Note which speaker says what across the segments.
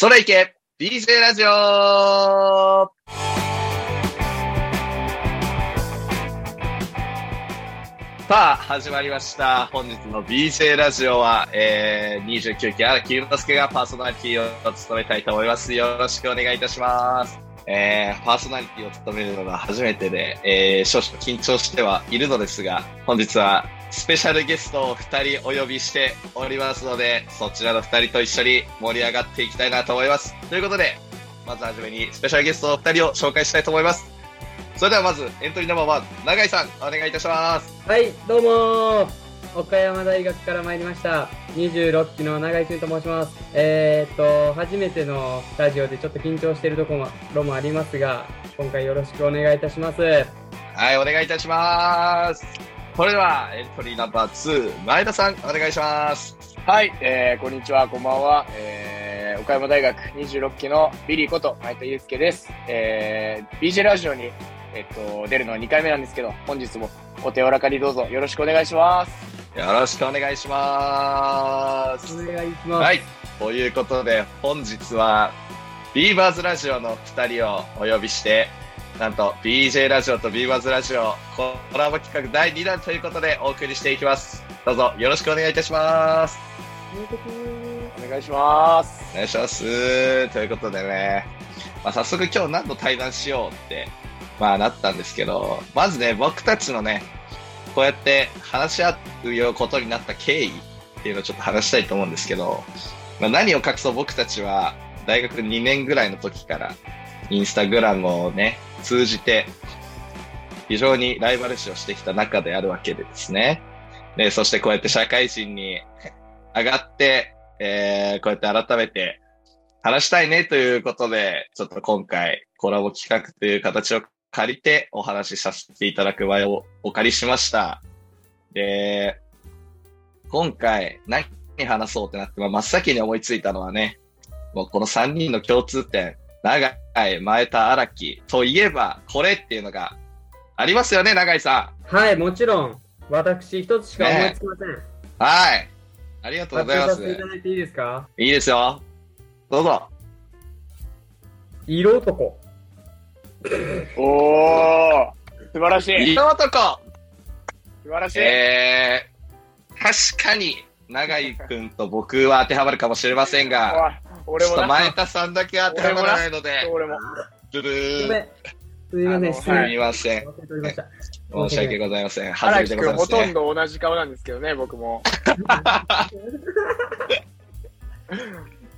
Speaker 1: それいけ !DJ ラジオさあ、始まりました。本日の BJ ラジオは、えー、29期荒木祐之介がパーソナリティを務めたいと思います。よろしくお願いいたします。えー、パーソナリティを務めるのが初めてで、えー、少々緊張してはいるのですが、本日はスペシャルゲストを2人お呼びしておりますので、そちらの2人と一緒に盛り上がっていきたいなと思います。ということで、まずはじめにスペシャルゲストの2人を紹介したいと思います。それではまずエントリーナンバーワン、永井さん、お願いいたします。
Speaker 2: はい、どうもー岡山大学から参りました。26期の永井俊と申します。えー、っと、初めてのラジオでちょっと緊張しているところもありますが、今回よろしくお願いいたします。
Speaker 1: はい、お願いいたします。それではエントリーナンバー2、前田さん、お願いします。
Speaker 3: はい、えー、こんにちは、こんばんは。えー、岡山大学26期のビリーこと前田祐介です。えー、BJ ラジオに、えっと、出るのは2回目なんですけど、本日もお手柔らかにどうぞよろしくお願いします。
Speaker 1: よろしくお願いします。
Speaker 2: お願いします。
Speaker 1: はい。ということで、本日は、ビーバーズラジオの2人をお呼びして、なんと、BJ ラジオとビーバーズラジオコラボ企画第2弾ということでお送りしていきます。どうぞよろしくお願いいたします。
Speaker 3: お願いします。
Speaker 1: お願いします。ということでね、まあ、早速今日何の対談しようって、まあなったんですけど、まずね、僕たちのね、こうやって話し合うようことになった経緯っていうのをちょっと話したいと思うんですけど、まあ、何を隠そう僕たちは大学2年ぐらいの時からインスタグラムをね、通じて非常にライバル視をしてきた中であるわけでですね。で、そしてこうやって社会人に上がって、えー、こうやって改めて話したいねということで、ちょっと今回コラボ企画という形を借りてお話しさせていただく場合をお借りしました。で、今回何話そうってなって、まあ、真っ先に思いついたのはね、もうこの3人の共通点、長井、前田、荒木といえばこれっていうのがありますよね、長井さ
Speaker 2: はい、もちろん、私一つしか思いつきません。
Speaker 1: ん。はい。ありがとうございます
Speaker 2: 発表させてい。ただいていいですか？
Speaker 1: いいですよ。どうぞ。
Speaker 2: 色男。
Speaker 3: おー、素晴らしい。
Speaker 1: 色男
Speaker 3: 素晴らしい。
Speaker 1: えー、確かに、永井くんと僕は当てはまるかもしれませんが、
Speaker 3: おい俺もな。
Speaker 1: ちょっと前田さんだけ当てはまらないので、
Speaker 3: 俺も。
Speaker 1: ブルー。
Speaker 2: ごめん。すみません、
Speaker 1: す
Speaker 2: 礼。
Speaker 1: みません。申し訳ございません。外
Speaker 3: 荒木君
Speaker 1: れでございますね。
Speaker 3: ほとんど同じ顔なんですけどね、僕も。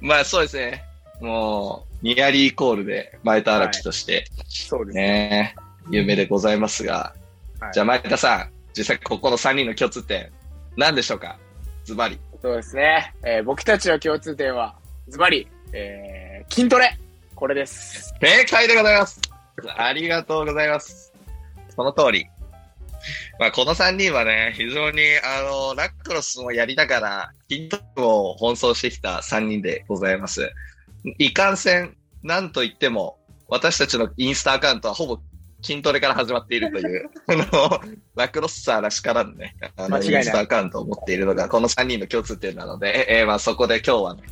Speaker 1: まあそうですね。もう、ニアリーイコールで、前田荒木として、
Speaker 3: そうですね。
Speaker 1: ね、有名でございますが、
Speaker 3: はい
Speaker 1: じゃあ前田さん、実際ここの3人の共通点、何でしょうかズバリ。
Speaker 3: そうですね。えー僕たちの共通点は、ズバリ、えー筋トレこれです。
Speaker 1: 正解でございます。ありがとうございます。その通り。まあ、この3人はね、非常に、あの、ラクロスもやりながら、筋トレを奔走してきた3人でございます。いかんせん、なんといっても、私たちのインスタアカウントはほぼ筋トレから始まっているという、あの、ラクロスサーらしからぬね、あの、インスタアカウントを持っているのが、この3人の共通点なので、えーまあ、そこで今日はね、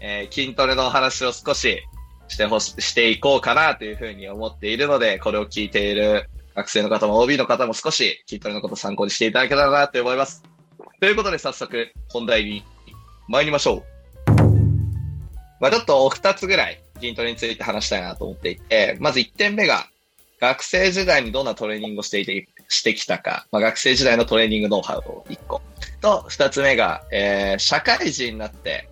Speaker 1: えー筋トレのお話を少ししてほし、していこうかなというふうに思っているので、これを聞いている学生の方も OB の方も少し筋トレのことを参考にしていただけたらなと思います。ということで早速本題に参りましょう。まあちょっとお二つぐらい筋トレについて話したいなと思っていて、まず1点目が学生時代にどんなトレーニングをしていて、してきたか、まあ、学生時代のトレーニングノウハウを1個。と、2つ目が、えー、社会人になって、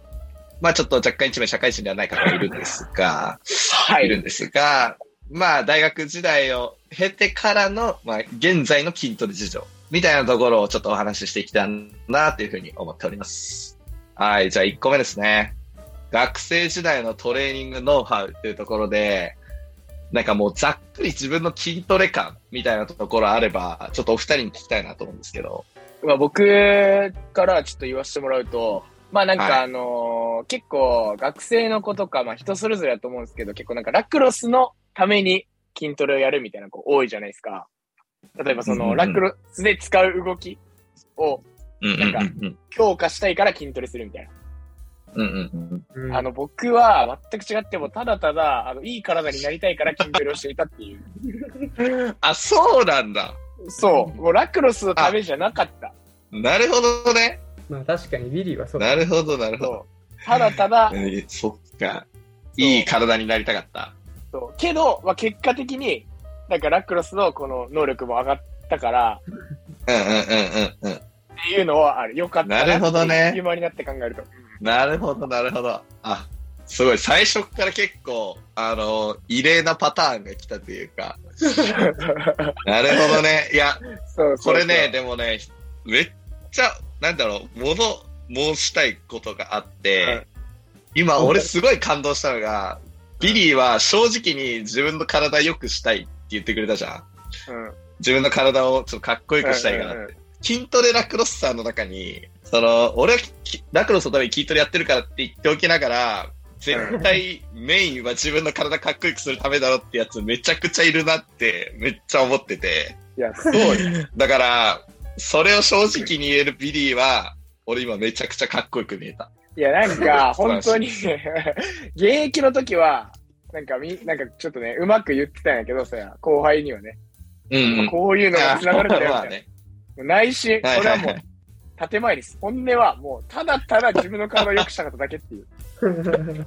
Speaker 1: まあちょっと若干一名社会人ではない方がいるんですが、
Speaker 3: はい
Speaker 1: るんですが、まあ大学時代を経てからの、まあ現在の筋トレ事情みたいなところをちょっとお話ししていきたいなというふうに思っております。はい、じゃあ1個目ですね。学生時代のトレーニングノウハウというところで、なんかもうざっくり自分の筋トレ感みたいなところあれば、ちょっとお二人に聞きたいなと思うんですけど。
Speaker 3: まあ、僕からちょっと言わせてもらうと、まあなん
Speaker 1: はい
Speaker 3: かあのー結構学生の子とか、まあ人それぞれだと思うんですけど、結構なんかラクロスのために筋トレをやるみたいな子多いじゃないですか。例えばそ
Speaker 1: うんうんうん
Speaker 3: のラクロスで使う動きを
Speaker 1: うんうんうんうん。
Speaker 3: 強化したいから筋トレするみたいな。
Speaker 1: うんうんうん。
Speaker 2: うん
Speaker 3: あの、僕は全く違っても、ただただ、あの、いい体になりたいから筋トレをしていたっていう。
Speaker 1: あ、そうなんだ。
Speaker 3: そう。もうラクロスのためじゃなかった。
Speaker 1: なるほどね。
Speaker 2: まあ確かにビリーはそうだ。
Speaker 1: なるほど、なるほど。
Speaker 3: そう。ただただ、
Speaker 1: えそっか。いい体になりたかった。
Speaker 3: そう。けど、まあ、結果的に、なんかラクロスのこの能力も上がったから、
Speaker 1: うんうんうんうんうん。
Speaker 3: っていうのはある。よかったな
Speaker 1: なるほどね
Speaker 3: 今になって考えると。
Speaker 1: なるほど、なるほど。あ、すごい。最初から結構、あの、異例なパターンが来たというか。なるほどね。いや、
Speaker 3: そうそう
Speaker 1: これね、でもね、めっちゃ、なんだろう、物申したいことがあって、
Speaker 3: はい
Speaker 1: 今、俺すごい感動したのが、ビリーは正直に自分の体良くしたいって言ってくれたじゃん。
Speaker 3: うん。
Speaker 1: 自分の体をちょっとかっこよくしたいからって。筋トレラクロスさんの中に、その、俺はきラクロスのために筋トレやってるからって言っておきながら、絶対メインは自分の体かっこよくするためだろってやつめちゃくちゃいるなってめっちゃ思ってて。
Speaker 3: いや、そうよ。
Speaker 1: だから、それを正直に言えるビリーは、俺今めちゃくちゃかっこよく見えた。
Speaker 3: いや、なんか、本当に、現役の時は、なんかみ、なんかちょっとね、うまく言ってたんやけどさ、後輩にはね、
Speaker 1: うん、うん。
Speaker 3: こういうのが繋がるんだよ、みた
Speaker 1: ね。
Speaker 3: 内心、こ
Speaker 1: はい
Speaker 3: れはもう建前です。本音はもう、ただただ自分の体を良くしたかっただけっていう。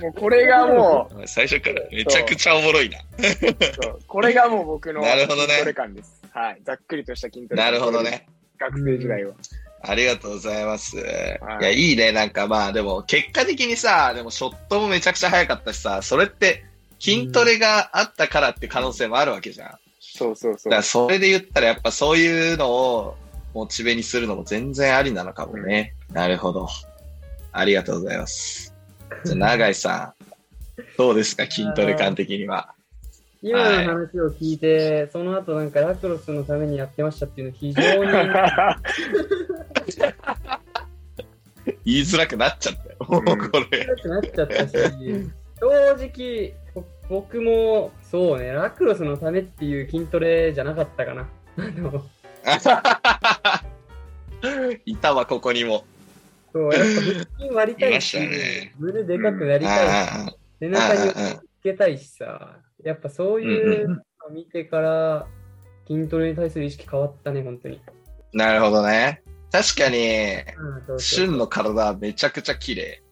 Speaker 3: もうこれがも
Speaker 1: 最初からめちゃくちゃおもろいな。
Speaker 3: これがもう僕の
Speaker 1: なるほどね
Speaker 3: 感です。はい。ざっくりとした筋トレ
Speaker 1: な
Speaker 3: 感
Speaker 1: るほどね。。
Speaker 3: 学生時代は。
Speaker 1: ありがとうございます。い、
Speaker 3: い
Speaker 1: や、いいね。なんかまあ、でも、結果的にさ、でも、ショットもめちゃくちゃ速かったしさ、それって、筋トレがあったからって可能性もあるわけじゃん。だ
Speaker 3: そうそうそう
Speaker 1: から、。それで言ったら、やっぱそういうのを、モチベにするのも全然ありなのかもね。なるほど。ありがとうございます。じゃあ、永井さん、どうですか筋トレ感的には？
Speaker 2: 今の話を聞いて、その後なんかラクロスのためにやってましたっていうの非常に
Speaker 1: 言いづらくなっちゃったよ。もうこれ。
Speaker 2: 強くなっちゃったし、正直、ぼ僕もそうね、ラクロスのためっていう筋トレじゃなかったかな。あ の
Speaker 1: いたわ、ここにも。
Speaker 2: そう、やっぱ腹筋割りたいし、胸でかくなりたいし、
Speaker 1: あ
Speaker 2: 背中にけたいしさ、やっぱそういうのを見てから、筋トレに対する意識変わったね、本当に。
Speaker 1: なるほどね。確かに、
Speaker 2: うん
Speaker 1: 旬の体めちゃくちゃ綺麗。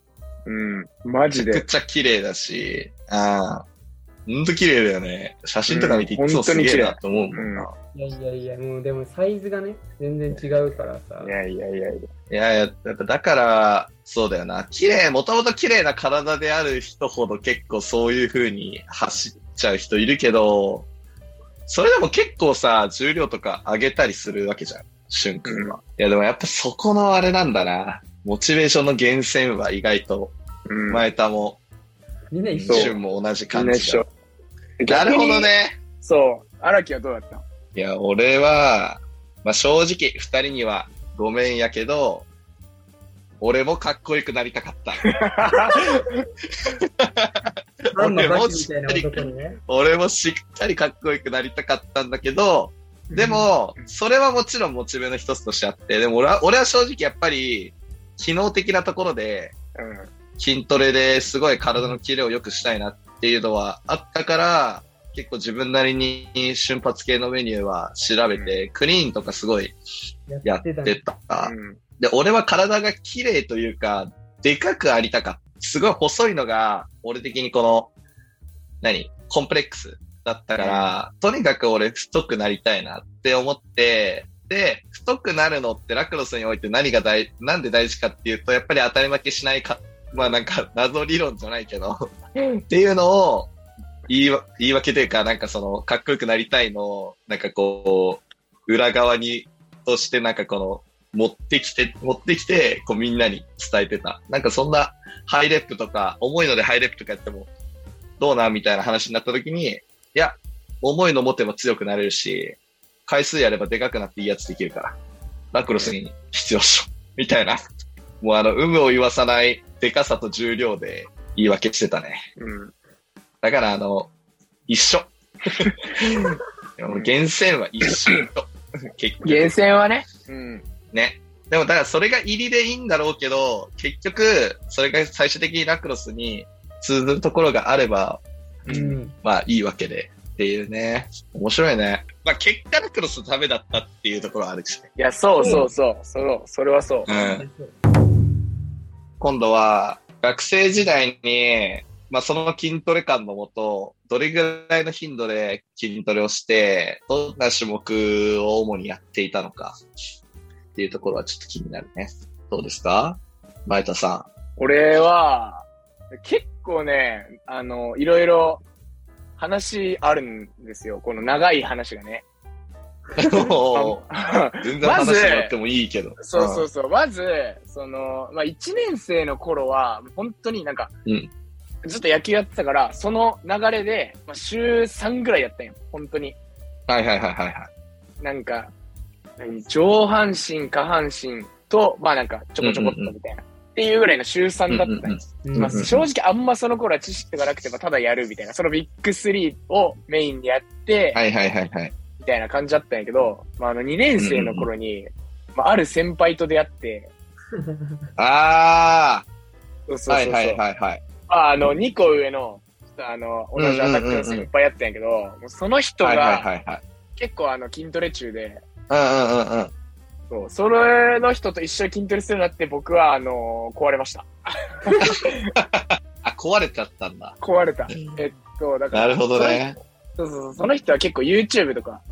Speaker 3: うん。マジで
Speaker 1: めちゃく。ちゃ綺麗だし、ああ、ほんと綺麗だよね。写真とか見てい
Speaker 3: うん
Speaker 1: つもすげえ
Speaker 3: 本当に綺麗
Speaker 1: なと思うもんな。
Speaker 2: いやいやいや、もうでもサイズがね、全然違うからさ
Speaker 3: い。やいやいやいや。
Speaker 1: いやいや、やっぱだから、そうだよな。綺麗、もともと綺麗な体である人ほど結構そういう風に走っちゃう人いるけど、それでも結構さ、重量とか上げたりするわけじゃん。しゅんくんは。いやでもやっぱそこのあれなんだな。モチベーションの源泉は意外と、
Speaker 3: うん。
Speaker 1: 前田も、
Speaker 2: みんな一緒
Speaker 1: も同じ感じだ。。なるほど。ね。
Speaker 3: そう。荒木はどうだった？
Speaker 1: いや、俺は、まあ、正直、二人にはごめんやけど、俺もかっこよくなりたかった。
Speaker 2: ハンマーバチみたいな男にね。
Speaker 1: 俺もしっかりかっこよくなりたかったんだけど、でも、それはもちろんモチベの一つとしてあって、でも俺は、俺は正直やっぱり、機能的なところで、
Speaker 3: うん。
Speaker 1: 筋トレですごい体のキレを良くしたいなっていうのはあったから、結構自分なりに瞬発系のメニューは調べて、クリーンとかすごいやって
Speaker 2: たね。
Speaker 1: た。
Speaker 3: うん。
Speaker 1: で、俺は体が綺麗というか、でかくありたかった。すごい細いのが、俺的にこの、何？コンプレックスだったから、とにかく俺太くなりたいなって思って、で、太くなるのってラクロスにおいて何が大、なんで大事かっていうと、やっぱり当たり負けしないか、まあなんか謎理論じゃないけど、っていうのを言いわ言い訳というか、なんかその、かっこよくなりたいのを、なんかこう、裏側に、としてなんかこの、持ってきて、持ってきて、こうみんなに伝えてた。なんかそんなハイレップとか、重いのでハイレップとかやっても、どうなんみたいな話になった時に、いや、重いの持っても強くなれるし、回数やればでかくなっていいやつできるから、ラクロスに必要っしょ。みたいな。もうあの、有無を言わさないでかさと重量で言い訳してたね。
Speaker 3: うん。
Speaker 1: だからあの、一緒。でも源泉は一緒。結局
Speaker 3: 厳選はね。うん。
Speaker 1: ね。でも、だからそれが入りでいいんだろうけど、結局、それが最終的にラクロスに通ずるところがあれば、
Speaker 2: うん。
Speaker 1: まあいいわけで。っていうね。面白いね。まあ結果ラクロスのためだったっていうところはあるしね。
Speaker 3: いや、そうそうそう。その、それはそう。
Speaker 1: うん。今度は、学生時代に、まあその筋トレ感のもと、どれぐらいの頻度で筋トレをして、どんな種目を主にやっていたのか、っていうところはちょっと気になるね。どうですか？前田さん
Speaker 3: 俺は、結構ね、あの、いろいろ話あるんですよ。この長い話がね。
Speaker 1: 全然話してもらってもいいけど。
Speaker 3: そうそうそう。まず、その、まあ、1年生の頃は、本当になんか、
Speaker 1: うん
Speaker 3: ずっと野球やってたから、その流れで、まあ、週3ぐらいやったんよ。本当に。
Speaker 1: うん。はいはいはいはいはい。
Speaker 3: なんか、何？上半身、下半身と、まあなんか、ちょこちょこっとみたいな。っていうぐらいの週3だったんです。
Speaker 2: うん
Speaker 3: まあ、正直あんまその頃は知識がなくて、まあ、ただやるみたいな。そのビッグ3をメインでやって、
Speaker 1: はいはいはいはい。
Speaker 3: みたいな感じだったんやけど、まあ、あの、2年生の頃に、まあ、ある先輩と出会って、
Speaker 1: あ
Speaker 3: そうそう
Speaker 1: あ、
Speaker 3: そうそう。
Speaker 1: はいはいはいはい。
Speaker 3: まあ、あの、2個上の、ちょっとあの、同じアタックの先輩やったんやけど、もうその人
Speaker 1: はいはい
Speaker 3: が
Speaker 1: はいはい。
Speaker 3: 結構あの、筋トレ中で、
Speaker 1: うんうんうんうん。
Speaker 3: そう、それの人と一緒に筋トレするようになって、僕は、あの、壊れました。
Speaker 1: あ、壊れちゃったんだ。
Speaker 3: 壊れた。えっと、だから。
Speaker 1: なるほどね。
Speaker 3: そうそうそう。その人は結構 YouTube とか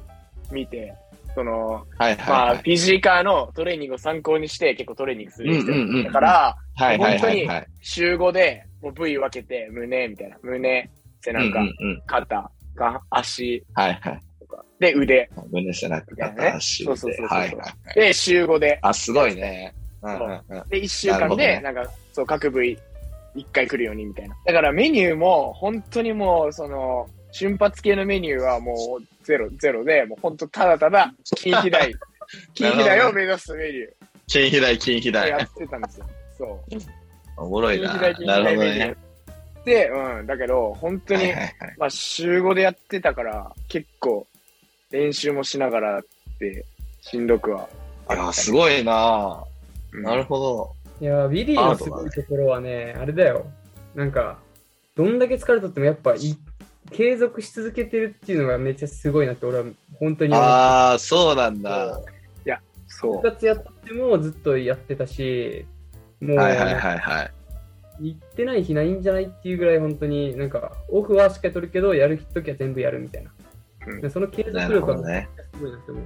Speaker 3: 見て、その、
Speaker 1: はい
Speaker 3: まあ、
Speaker 1: はいはい。
Speaker 3: フィジーカーのトレーニングを参考にして結構トレーニングする人だから、
Speaker 1: はいはいはいはい。
Speaker 3: 週5でもう部位分けて、胸みたいな。胸、背中、
Speaker 1: うんうんうん。
Speaker 3: 肩、が足
Speaker 1: はいはい。
Speaker 3: で、腕。
Speaker 1: 胸背中、肩、足
Speaker 3: そうそうそう
Speaker 1: はいはいはい。
Speaker 3: で、週5で。
Speaker 1: あ、すごいね。うんうんうん。
Speaker 3: で、1週間で、
Speaker 1: ね
Speaker 3: なんか、そう、各部位、1回来るようにみたいな。だからメニューも、本当にもう、その、瞬発系のメニューはもうゼロ、ゼロで、もう本当ただただ、筋肥大、筋肥大を目指すメニュ
Speaker 1: 筋肥大、筋肥大。
Speaker 3: やってたんですよ。そう。
Speaker 1: おもろいな。
Speaker 3: 筋肥大、
Speaker 1: なるほど
Speaker 3: 筋肥大メニュー
Speaker 1: ね。。
Speaker 3: で、うん、だけど、本当に
Speaker 1: はいはい、はい。
Speaker 3: まあ、週5でやってたから、結構、練習もしながらって、しんどくはあ
Speaker 1: いや、
Speaker 3: ったね
Speaker 1: すごいな
Speaker 3: うん
Speaker 1: なるほど。
Speaker 2: いや、ウィリーのすごいところはね、あれだよ。なんか、どんだけ疲れとってもやっぱい継続し続けてるっていうのがめっちゃすごいなって俺は本当に思う。
Speaker 1: ああ、そうなんだ。
Speaker 3: そ
Speaker 2: 部活やってもずっとやってたし、もう、
Speaker 1: はいはいはいはい。
Speaker 2: 行ってない日ないんじゃないっていうぐらい本当になんか、オフはしっかり取るけど、やるときは全部やるみたいな。
Speaker 3: うん
Speaker 2: でその継続力は
Speaker 1: ほどね。
Speaker 2: すごいなって思う。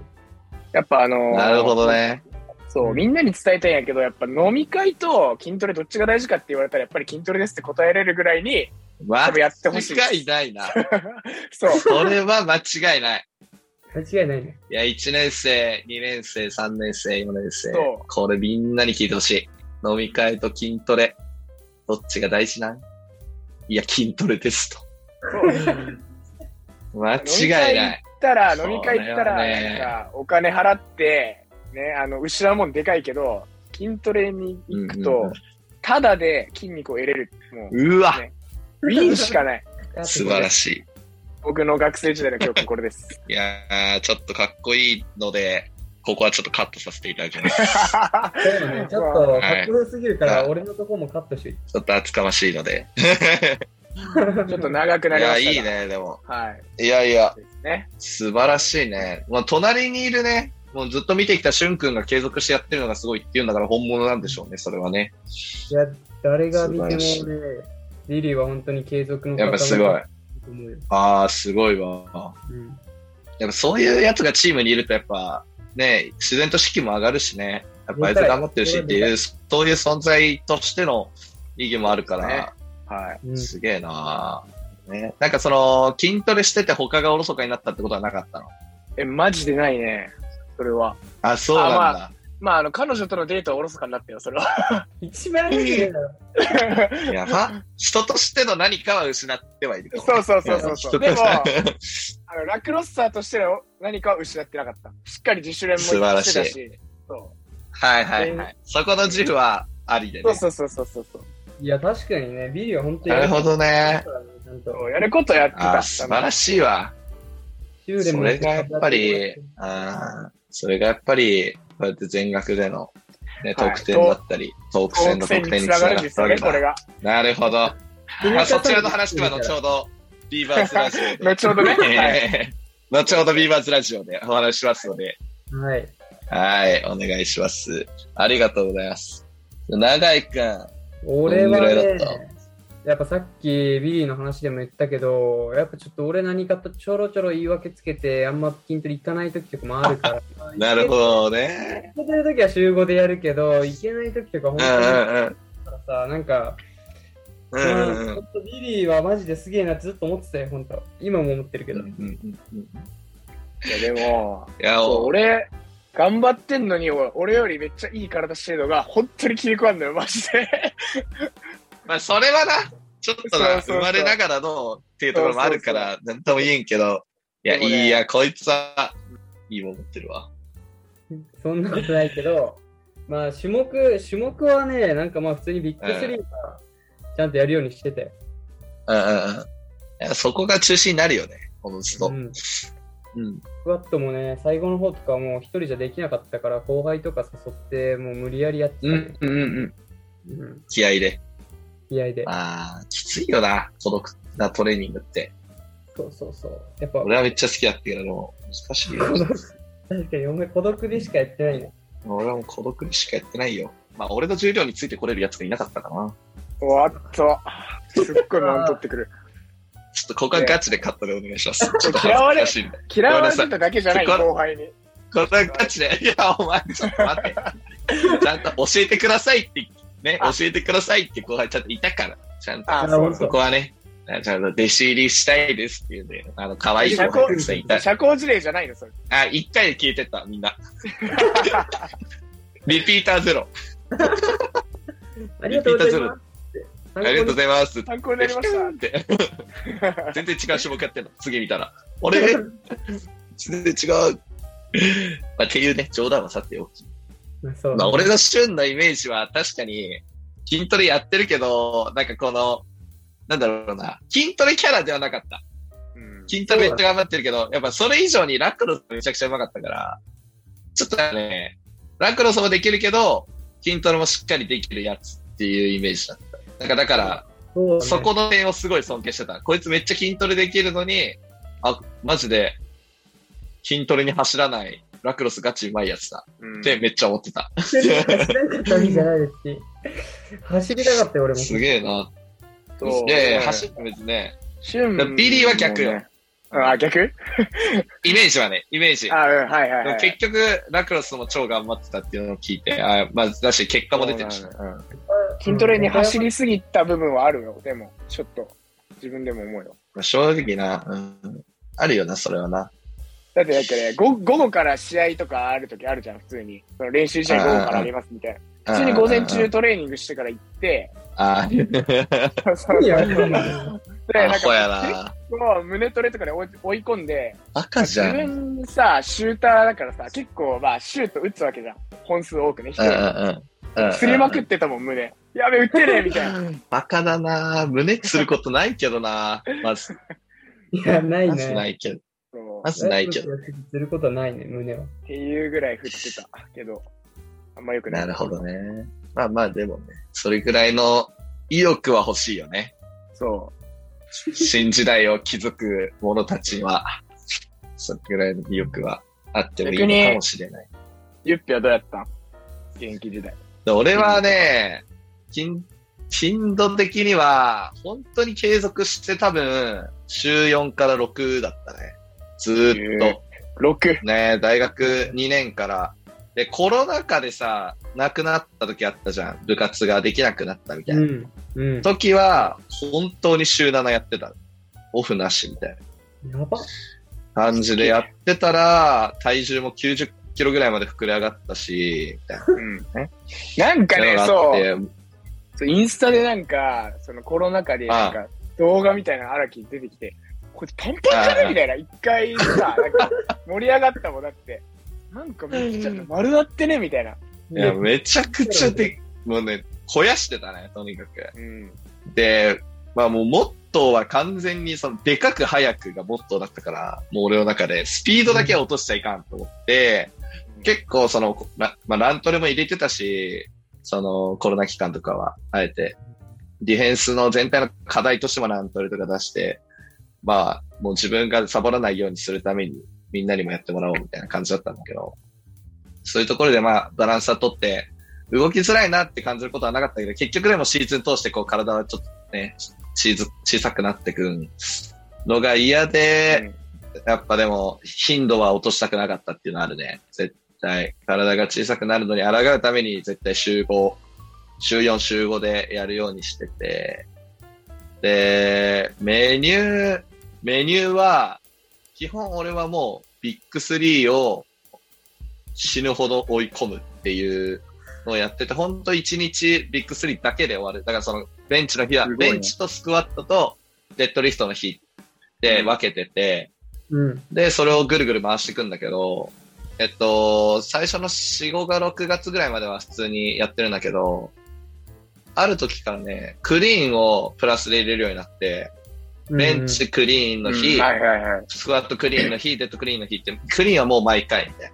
Speaker 3: やっぱあのー
Speaker 1: なるほどね。
Speaker 3: そう、みんなに伝えたいんやけど、やっぱ飲み会と筋トレどっちが大事かって言われたら、やっぱり筋トレですって答えれるぐらいに、
Speaker 1: 間
Speaker 3: 多分やってほしい
Speaker 1: いないな。
Speaker 3: そう。
Speaker 1: それは間違いない。
Speaker 2: 間違いないね。
Speaker 1: いや、1年生、2年生、3年生、4年生
Speaker 3: そう。
Speaker 1: これみんなに聞いてほしい。飲み会と筋トレ。どっちが大事なん？いや、筋トレですと。間違いない。
Speaker 3: 行ったら、飲み会行ったら、なんか、お金払って、ね、あの、失うもんでかいけど、筋トレに行くと、
Speaker 1: うんうんうん
Speaker 3: ただで筋肉を得れる。もう、
Speaker 1: うわ、
Speaker 3: ねウィンしかない。
Speaker 1: 素晴らしい。
Speaker 3: 僕の学生時代の記憶これです。
Speaker 1: いやー、ちょっとかっこいいので、ここはちょっとカットさせていただきます。
Speaker 2: そうだね。ちょっとかっこよすぎるから、
Speaker 1: はい
Speaker 2: 俺のとこもカットして。
Speaker 1: ちょっと厚かましいので。
Speaker 3: ちょっと長くないりま
Speaker 1: や、
Speaker 3: したが。
Speaker 1: いい。ね、でも。
Speaker 3: はい。
Speaker 1: いやいや、
Speaker 3: ね。
Speaker 1: 素晴らしいね。まあ、隣にいるね、もうずっと見てきたしゅんくんが継続してやってるのがすごいっていうんだから本物なんでしょうね、それはね。
Speaker 2: いや、誰が見てもね
Speaker 1: 素晴らし、
Speaker 2: リリーは本当に継続の
Speaker 1: やっぱすごい。ああ、すごいわ。
Speaker 2: うん。
Speaker 1: やっぱそういうやつがチームにいるとやっぱ、ね、自然と士気も上がるしね。やっぱあいつ頑張ってるしっていう、そういう存在としての意義もあるから、
Speaker 3: ねはい。
Speaker 2: うん
Speaker 1: すげえなね。なんかその、筋トレしてて他がおろそかになったってことはなかったの？
Speaker 3: え、マジでないね。それは。
Speaker 1: あ、そうなんだ。
Speaker 3: まあ、あの、彼女とのデートはおろそかになったよ、それは。
Speaker 2: 一番いいねだろ。
Speaker 1: やば。人としての何かは失ってはいる
Speaker 3: そうそうそうそうそう。でも、あの、ラクロッサーとしての何かは失ってなかった。しっかり自主練も
Speaker 1: 素晴らしい
Speaker 3: してたし。そ
Speaker 1: はいはいはい。そこの自負はありま
Speaker 3: す。
Speaker 1: ね。
Speaker 3: そうそうそうそうそう。
Speaker 2: いや、確かにね、ビリーは本当に。
Speaker 1: なるほどね。
Speaker 2: ちゃんと。
Speaker 3: そうやることやってた。
Speaker 1: 素晴らしいわ。
Speaker 2: 修練も
Speaker 1: それがやっぱり、あーそれがやっぱり、こうやって全額でのね、得点だったり、トーク戦の得点につながったわけだ。
Speaker 3: が。
Speaker 1: なるほど。まあ、そちらの話は後ほど、ビーバーズラジオで。
Speaker 3: 後ほどね。はい
Speaker 1: 後ほどビーバーズラジオでお話ししますので。
Speaker 2: はい。
Speaker 1: はい、お願いします。ありがとうございます。長井くん。
Speaker 2: 俺は
Speaker 1: どんぐらい
Speaker 2: ね
Speaker 1: だった、
Speaker 2: やっぱさっきビリーの話でも言ったけど、やっぱちょっと俺何かとちょろちょろ言い訳つけて、あんま筋トレ行かない時とかもあるから。
Speaker 1: なるほどね。
Speaker 2: 行けてる時は週5でやるけど、行けない時とか本当に
Speaker 1: んうんうん。
Speaker 2: さ、なんか、
Speaker 1: う
Speaker 2: まあ
Speaker 1: んうんうん
Speaker 2: ビリーはマジですげえなってずっと思ってたよ、本当。今も思ってるけど。
Speaker 1: うんうんうん
Speaker 3: いや、でも、
Speaker 1: いや、
Speaker 3: 俺、頑張ってんのに、俺よりめっちゃいい体してるのが、本当に気に食わんのよ、マジで。
Speaker 1: まあ、それはな、ちょっとな、生まれながらのっていうところもあるから、なんとも言えんけど、いや、
Speaker 3: ね
Speaker 1: いいや、こいつは、いいもん持ってるわ。
Speaker 2: そんなことないけど、まあ種目、種目はね、なんかまあ普通にビッグスリーがちゃんとやるようにしてて。
Speaker 1: うんうんうん。そこが中心になるよね、おのずと。
Speaker 2: うん。
Speaker 1: うん。
Speaker 2: スクワットもね、最後の方とかもう一人じゃできなかったから、後輩とか誘って、もう無理やりやってたね。
Speaker 3: うんうん。
Speaker 2: うん。
Speaker 1: 気合で。
Speaker 2: 気合で。
Speaker 1: ああ、きついよな、孤独なトレーニングって。
Speaker 2: そうそうそう。やっぱ、
Speaker 1: 俺はめっちゃ好きだったけど、もう難しいよ
Speaker 2: 確かに、お前孤独でしかやってないね。
Speaker 1: 俺はもう孤独にしかやってないよ。まあ、俺の重量についてこれるやつがいなかったかな。
Speaker 3: おっと、すっごいマウントってくる。
Speaker 1: ちょっとここはガチでカットでお願いします。ちょっと
Speaker 3: 嫌われ
Speaker 1: 恥ずかしいんで。
Speaker 3: 嫌われてただけじゃない、後輩に。
Speaker 1: これはガチで、いや、お前、ちょっと待って。ちゃんと教えてくださいって、ね、
Speaker 3: あ
Speaker 1: 教えてくださいって後輩ちゃんといたから。ちゃんと。
Speaker 3: あ、
Speaker 2: あ
Speaker 3: そう
Speaker 1: そこはね、ちゃんと弟子入りしたいですっていうんで、あの、可愛い子がさんいた。
Speaker 3: 社交辞令じゃないの、それ。
Speaker 1: あ、一回で消えてった、みんな。リピーターゼロ。
Speaker 2: ありがとうございます。
Speaker 1: ありがとうございます。
Speaker 3: 参考になりまし
Speaker 1: って。全然違う種目やってんの。次見たら。俺、全然違う。まあ、っていうね、冗談はさておき。
Speaker 2: まあそう
Speaker 1: まあ、俺の旬のイメージは確かに、筋トレやってるけど、なんかこの、なんだろうな、筋トレキャラではなかった。
Speaker 3: た。うん
Speaker 1: 筋トレめっちゃ頑張ってるけど、やっぱそれ以上にラクロスめちゃくちゃうまかったから、ちょっとね、ラクロスもできるけど、筋トレもしっかりできるやつっていうイメージだった。なんかだから、
Speaker 2: そうね
Speaker 1: そこの点をすごい尊敬してた。こいつめっちゃ筋トレできるのに、あ、マジで、筋トレに走らない、ラクロスガチうまいやつだ。
Speaker 3: うん
Speaker 1: ってめっちゃ思ってた。
Speaker 2: 走らなかったわけじゃないですし。走りたかったよ、俺も。
Speaker 1: すげえな。
Speaker 3: そう
Speaker 1: いやいや、走って別にね、
Speaker 3: 旬
Speaker 1: ビリーは逆よ
Speaker 3: もねうんあ、逆？
Speaker 1: イメージはね、イメージ。
Speaker 3: あ、うん、はいはいはい。
Speaker 1: 結局、ラクロスも超頑張ってたっていうのを聞いて、あまあ、だし、結果も出てるし。
Speaker 3: そうなのようん筋トレに走りすぎた部分はあるよ、でも、ちょっと、自分でも思うよ。
Speaker 1: まあ正直な、うん、あるよな、それはな。
Speaker 3: だって、なんかね、午午後から試合とかある時あるじゃん、普通に。その練習試合午後からありますみたいな。普通に午前中トレーニングしてから行って、
Speaker 1: あー
Speaker 3: そう
Speaker 2: いやいやいや
Speaker 3: で、な胸トレとかで追い追い込んで、自
Speaker 1: 赤じゃん。うん
Speaker 3: 分さ、シューターだからさ、結構、まあ、シュート打つわけじゃん。本数多くね、一
Speaker 1: うん
Speaker 3: 人
Speaker 1: うんうん。
Speaker 3: すりまくってたもん、胸。やべ、打ってねみたいな。
Speaker 1: バカだな胸することないけどなまず、
Speaker 2: いや、ない
Speaker 1: まずな
Speaker 2: ね。
Speaker 1: いけど。まずないけど。
Speaker 2: することはないね、胸は。
Speaker 3: っていうぐらい振ってたけど、あんま良くない。
Speaker 1: なるほどね。まあまあ、でもね、それぐらいの意欲は欲しいよね。
Speaker 3: そ
Speaker 1: 新時代を築く者たちは、それぐらいの意欲はあってもいいのかもしれない。
Speaker 3: う。ゆっぴはどうやった？ん現役時代。
Speaker 1: で俺はね、頻頻度的には、本当に継続して多分、週4から6だったね。ずーっと。
Speaker 3: 6。
Speaker 1: ね、大学2年から。で、コロナ禍でさ、亡くなった時あったじゃん。部活ができなくなったみたいうな。
Speaker 2: ん。うん。
Speaker 1: 時は、本当に週7やってた。オフなしみたいな
Speaker 2: やば。
Speaker 1: 感じでやってたら、体重も90キロぐらいまで膨れ上がったし、みたいな。
Speaker 3: うん。なんかね、そうそう。インスタでなんか、そのコロナ禍でなんか動画みたいな荒木出てきて、これパンパンじゃねみたいな。一回さ、なんか盛り上がったもんだって。なんかめっちゃ丸なってねみたいな。
Speaker 1: いや、めちゃくちゃで、もうね、肥やしてたね、とにかく。
Speaker 3: うん。
Speaker 1: で、まあもうモットーは完全にその、でかく速くがモットーだったから、もう俺の中で、スピードだけは落としちゃいかんと思って、結構その、まあ、ラントレも入れてたし、そのコロナ期間とかは、あえて、ディフェンスの全体の課題としてもラントレとか出して、まあ、もう自分がサボらないようにするために、みんなにもやってもらおうみたいな感じだったんだけど、そういうところでまあ、バランスは取って、動きづらいなって感じることはなかったけど、結局でもシーズン通してこう体はちょっとね、小小さくなってくるのが嫌で、やっぱでも頻度は落としたくなかったっていうのはあるね。絶対。体が小さくなるのに抗うために絶対週5、週4、週5でやるようにしてて。で、メニュー、メニューは、基本俺はもうビッグ3を死ぬほど追い込むっていうのをやってて、本当1日ビッグ3だけで終わる。だからそのベンチの日は、ね、ベンチとスクワットとデッドリフトの日で分けてて、うん、で、それをぐるぐる回していくんだけど、えっと、最初の4、5が6月ぐらいまでは普通にやってるんだけど、ある時からね、クリーンをプラスで入れるようになって、ベンチクリーンの日、スクワットクリーンの日、デッドクリーンの日って、クリーンはもう毎回みたい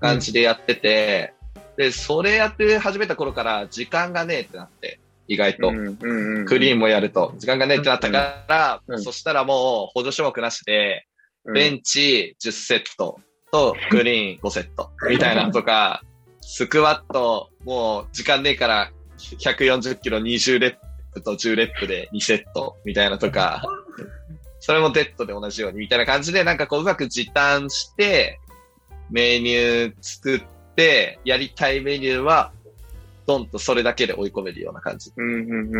Speaker 1: な感じでやってて、で、それやって始めた頃から時間がねえってなって、意外と。クリーンもやると。時間がねえってなったから、そしたらもう補助種目なしで、ベンチ10セットとグリーン5セットみたいなとか、スクワットもう時間ねえから140キロ20レップと10レップで2セットみたいなとか、それもデッドで同じようにみたいな感じでなんかこううまく時短してメニュー作ってやりたいメニューはドンとそれだけで追い込めるような感じ。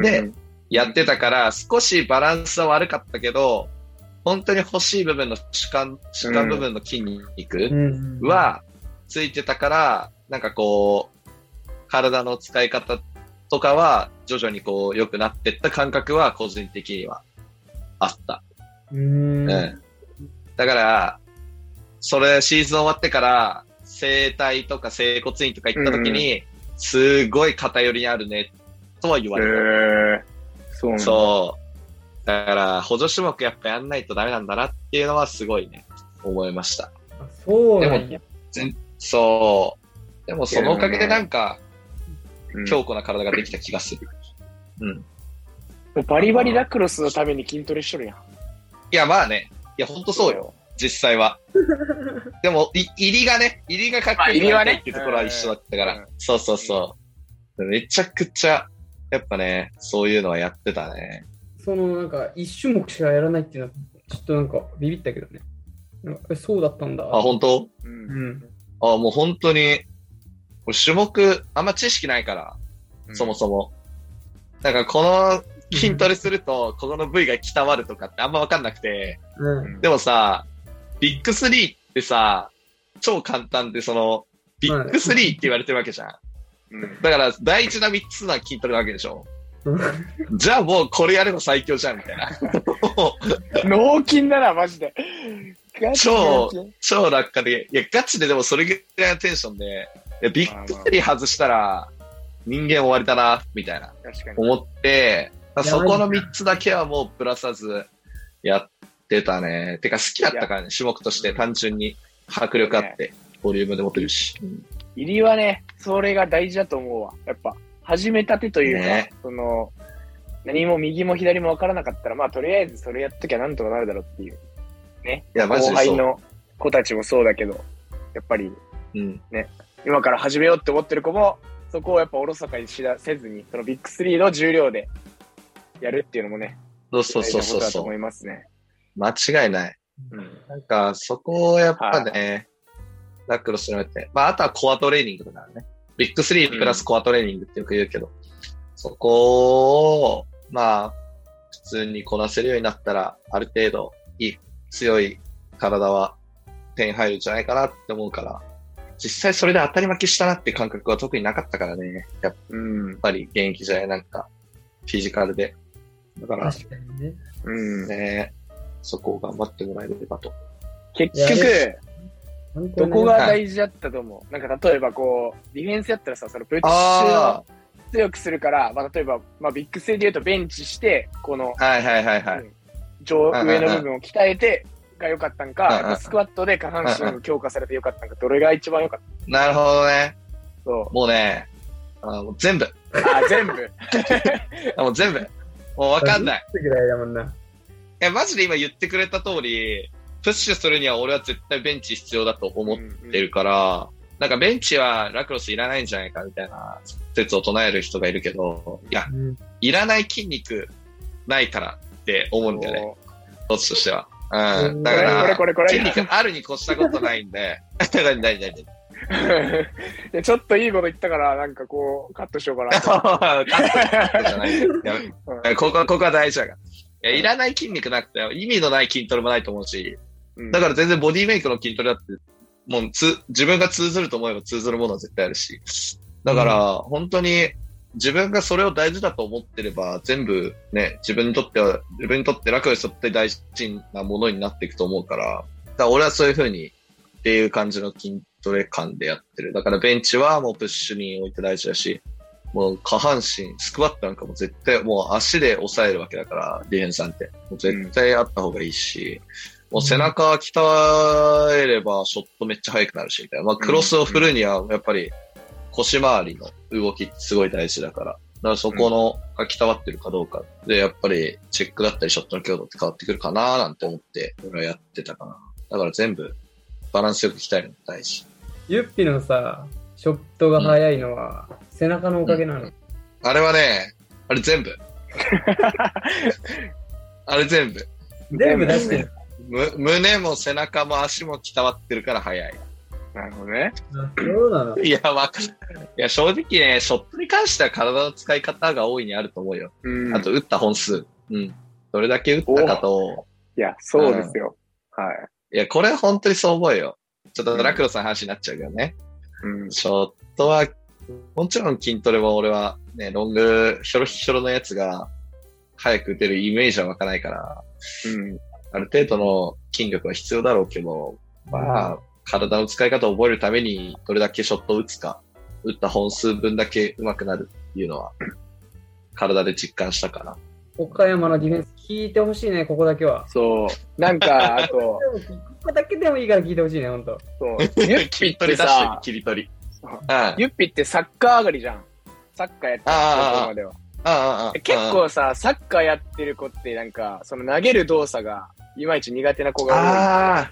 Speaker 1: で、やってたから、少しバランスは悪かったけど、本当に欲しい部分の主観、主観部分の筋肉はついてたから、なんかこう、体の使い方とかは徐々にこう良くなってった感覚は個人的にはあった。うん,、だから、それシーズン終わってから、整体とか整骨院とか行った時に、すごい偏りにあるね、とは言われた。へそうなんだ。そう。だから、補助種目やっぱやんないとダメなんだなっていうのはすごいね、思いました。
Speaker 2: そう
Speaker 1: でも、そう。でもそのおかげでなんか、強固な体ができた気がする。うん。
Speaker 3: もうバリバリラクロスのために筋トレしとるやん。い
Speaker 1: や、まあね。いや、ほんとそうよ。実際は。でも、い、入りがね、入りがかっこいい入りはね。っていうところは一緒だったから。うん、そうそうそう。めちゃくちゃ、やっぱね、そういうのはやってたね。
Speaker 2: そのなんか、一種目しかやらないっていうのは、ちょっとなんかビビったけどね。そうだったんだ。
Speaker 1: あ、本当？うん。あ、もう本当に、種目、あんま知識ないから、うん、そもそも。だからこの筋トレすると、ここの部位が鍛わるとかってあんまわかんなくて、うん、でもさ、ビッグスリーってさ、超簡単で、その、ビッグスリーって言われてるわけじゃん。うん、だから、大事な3つの筋トレなわけでしょ。じゃあもうこれやれば最強じゃん、みたいな。
Speaker 3: 脳筋だな、マジで。
Speaker 1: 超、超落下で、いや、ガチででもそれぐらいのテンションで、いやビッグスリー外したら、人間終わりだな、みたいな。思って、そこの3つだけはもうプラさずやってたね。てか好きだったからね、種目として単純に迫力あって、ボリュームで持てるし。
Speaker 3: 入りはね、それが大事だと思うわ。やっぱ、始めたてというか、ね、その、何も右も左も分からなかったら、まあ、とりあえずそれやっときゃなんとかなるだろうっていう。ね。いや、マジで後輩の子たちもそうだけど、やっぱり、うん、ね、今から始めようって思ってる子も、そこをやっぱおろそかにしだせずに、そのビッグ3の重量でやるっていうのもね、
Speaker 1: そうそうそうそう。
Speaker 3: だと思いますね。
Speaker 1: 間違いない。うん、なんか、そこをやっぱね、ラックロスのって、まあ、あとはコアトレーニングとかね。ビッグ3プラスコアトレーニングってよく言うけど、うん、そこを、まあ、普通にこなせるようになったら、ある程度、いい、強い体は手に入るんじゃないかなって思うから、実際それで当たり負けしたなって感覚は特になかったからね。やっぱり現役時代なんか、フィジカルで。だから、確かにね。うんね。そこを頑張ってもらえればと。
Speaker 3: 結局、どこが大事だったと思う、なんか例えばこう、ディフェンスやったらさ、そのプッシュを強くするから、まあ例えば、まあビッグスで言うとベンチして、この、
Speaker 1: はいはいはいはい。
Speaker 3: 上、上の部分を鍛えて、が良かったんか、スクワットで下半身を強化されて良かったんか、どれが一番良かった？
Speaker 1: なるほどね。
Speaker 3: そ
Speaker 1: もうね、あ もう全部。
Speaker 3: う。あ、全部。
Speaker 1: あもう全部。もうわかんない。
Speaker 2: いだもんな。
Speaker 1: え、マジで今言ってくれた通り、プッシュするには俺は絶対ベンチ必要だと思ってるから、なんかベンチはラクロスいらないんじゃないかみたいな説を唱える人がいるけど、いや、
Speaker 2: うん
Speaker 1: いらない筋肉ないからって思うんだよね、コーチとしては。うん。だから。筋肉あるに越したことないんで、何何
Speaker 3: ちょっといいこと言ったから、なんかこう、カットしようかなと。
Speaker 1: カットじゃない。ここは、ここは大事だから。いや、いらない筋肉なくて、意味のない筋トレもないと思うし、
Speaker 3: うん。
Speaker 1: だから全然ボディメイクの筋トレだって、もうつ、自分が通ずると思えば通ずるものは絶対あるし。だから、本当に、自分がそれを大事だと思ってれば、全部ね、自分にとっては、自分にとって楽にとって大事なものになっていくと思うから、だから俺はそういう風に、っていう感じの筋トレ感でやってる。だからベンチはもうプッシュに置いて大事だし、もう下半身、スクワットなんかも絶対もう足で抑えるわけだから、ディフェンスなんて。もう絶対あった方がいいし、もう背中鍛えればショットめっちゃ速くなるし、みたいな。まあクロスを振るにはやっぱり腰回りの動きってすごい大事だから。だからそこのが鍛わってるかどうかで、やっぱりチェックだったりショットの強度って変わってくるかななんて思って、俺はやってたかな。だから全部バランスよく鍛えるの大事。
Speaker 2: ユッピのさ、ショットが速いのは、背中のおかげなの？
Speaker 1: あれはね、あれ全部。あれ全部。
Speaker 2: 全部出してる。
Speaker 1: む胸も背中も足も鍛わってるから速い。
Speaker 3: なるほどね。
Speaker 2: あそうなの？
Speaker 1: いや、わかる。いや、正直ね、ショットに関しては体の使い方が大いにあると思うよ。
Speaker 3: うん。
Speaker 1: あと、打った本数。うん。どれだけ打ったかと、
Speaker 3: いや、そうですよ。はい
Speaker 1: や、これ本当にそう思うよ。ちょっとラクロスの話になっちゃうけどね。
Speaker 3: い。うん。
Speaker 1: ショットは、もちろん筋トレも俺はね、ロング、ひょろひょろのやつが、早く打てるイメージは湧かないから、
Speaker 3: うん。
Speaker 1: ある程度の筋力は必要だろうけど、まあ、体の使い方を覚えるために、どれだけショットを打つか、打った本数分だけ上手くなるっていうのは、体で実感したかな。
Speaker 2: 岡山のディフェンス聞いてほしいね、ここだけは。
Speaker 3: そう。なんか、あと、
Speaker 2: ここだけでもいいから聞いてほしいね、ほんと。
Speaker 3: そう。ユッピってさ、
Speaker 1: 切り取り。
Speaker 3: ユッピってサッカー上がりじゃん。サッカーやってる
Speaker 1: ああ
Speaker 3: ところまでは。
Speaker 1: あ、ああ、
Speaker 3: 結構さ、サッカーやってる子ってなんか、その投げる動作がいまいち苦手な子が多い
Speaker 1: あ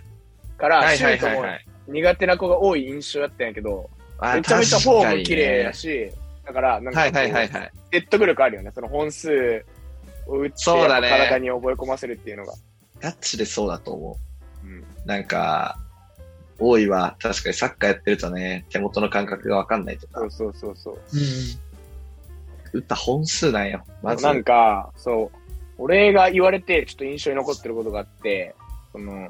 Speaker 3: から、シュートも。苦手な子が多い印象だったんやけど、
Speaker 1: あ
Speaker 3: めちゃめちゃフォーム綺麗
Speaker 1: ね
Speaker 3: だし、だから、なんか。説得力あるよね。その本数を打って、
Speaker 1: そうだね
Speaker 3: 体に覚え込ませるっていうのが。
Speaker 1: ガチでそうだと思
Speaker 3: うん。
Speaker 1: う。なんか、多いは、確かにサッカーやってるとね、手元の感覚がわかんないとか
Speaker 3: そう、そうそうそう。
Speaker 1: 打った本数なんよ。まず。
Speaker 3: なんか、そう、俺が言われて、ちょっと印象に残ってることがあって、その、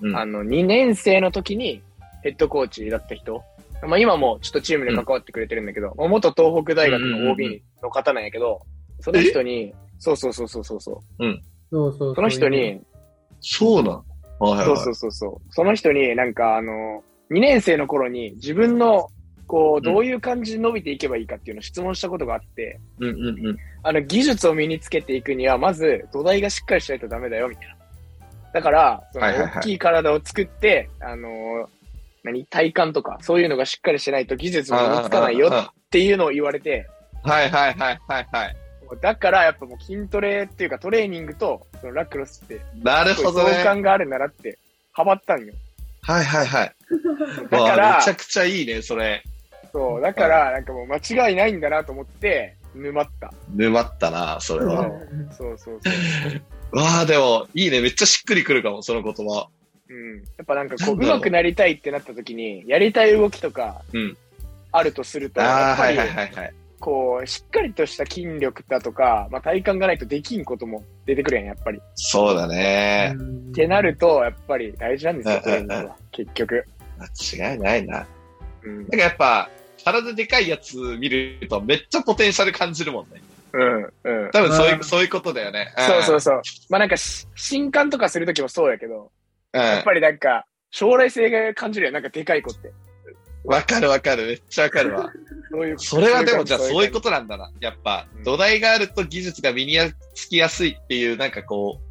Speaker 1: うん
Speaker 3: あの、2年生の時にヘッドコーチだった人、まあ今もちょっとチームに関わってくれてるんだけど、まあ元東北大学の
Speaker 1: うんうんうんうん
Speaker 3: OB の方なんやけど、その人に、そうそうそうそうそうそう、
Speaker 2: そうそうそう。
Speaker 3: その人に、
Speaker 1: そうなん。はいはいはい。
Speaker 3: そうそうそうそう、その人になんかあの、2年生の頃に自分の、こう、どういう感じで伸びていけばいいかっていうのを質問したことがあって、
Speaker 1: うんうんうん。
Speaker 3: あの、技術を身につけていくには、まず土台がしっかりしないとダメだよ、みたいな。だから、その
Speaker 1: はいはいはい
Speaker 3: 大きい体を作って、あのー何？体幹とか、そういうのがしっかりしないと技術も身につかないよっていうのを言われて、
Speaker 1: あはいはいはいはいはい。
Speaker 3: だからやっぱもう筋トレっていうかトレーニングとそのラクロスって、
Speaker 1: なるほどね。
Speaker 3: 関があるならって、ハマったんよ。
Speaker 1: はいはいはい。
Speaker 3: だから
Speaker 1: めちゃくちゃいいね、それ。
Speaker 3: そう、だからなんかもう間違いないんだなと思って、沼った。
Speaker 1: 沼ったな、それは。
Speaker 3: そうそうそう。
Speaker 1: わあ、でも、いいね。めっちゃしっくりくるかも、その言葉。
Speaker 3: うん。やっぱなんかこう、
Speaker 1: う
Speaker 3: 上手くなりたいってなった時に、やりたい動きとか
Speaker 1: うん、
Speaker 3: あるとすると、
Speaker 1: ああ、
Speaker 3: やっぱり
Speaker 1: はいはいはいはい。
Speaker 3: こう、しっかりとした筋力だとか、まあ体幹がないとできんことも出てくるやん、やっぱり。
Speaker 1: そうだね。
Speaker 3: ってなると、やっぱり大事なんですよ、
Speaker 1: うん
Speaker 3: トレーニングは。結局。
Speaker 1: 間違いないな。
Speaker 3: うん
Speaker 1: なん。かやっぱ、体でかいやつ見るとめっちゃポテンシャル感じるもんね。
Speaker 3: うん。うん。
Speaker 1: 多分そういうう、
Speaker 2: ん
Speaker 1: そういうことだよね。
Speaker 3: そうそうそう。まあなんかし、新刊とかするときもそうやけど、
Speaker 1: うん。
Speaker 3: やっぱりなんか、将来性が感じるやん、なんかでかい子って。
Speaker 1: わかるわかる。めっちゃわかるわ。
Speaker 3: そういう。
Speaker 1: それはでもじゃあそういう
Speaker 3: と。
Speaker 1: ことなんだな。やっぱ
Speaker 3: うん、
Speaker 1: 土台があると技術が身につきやすいっていう、なんかこう、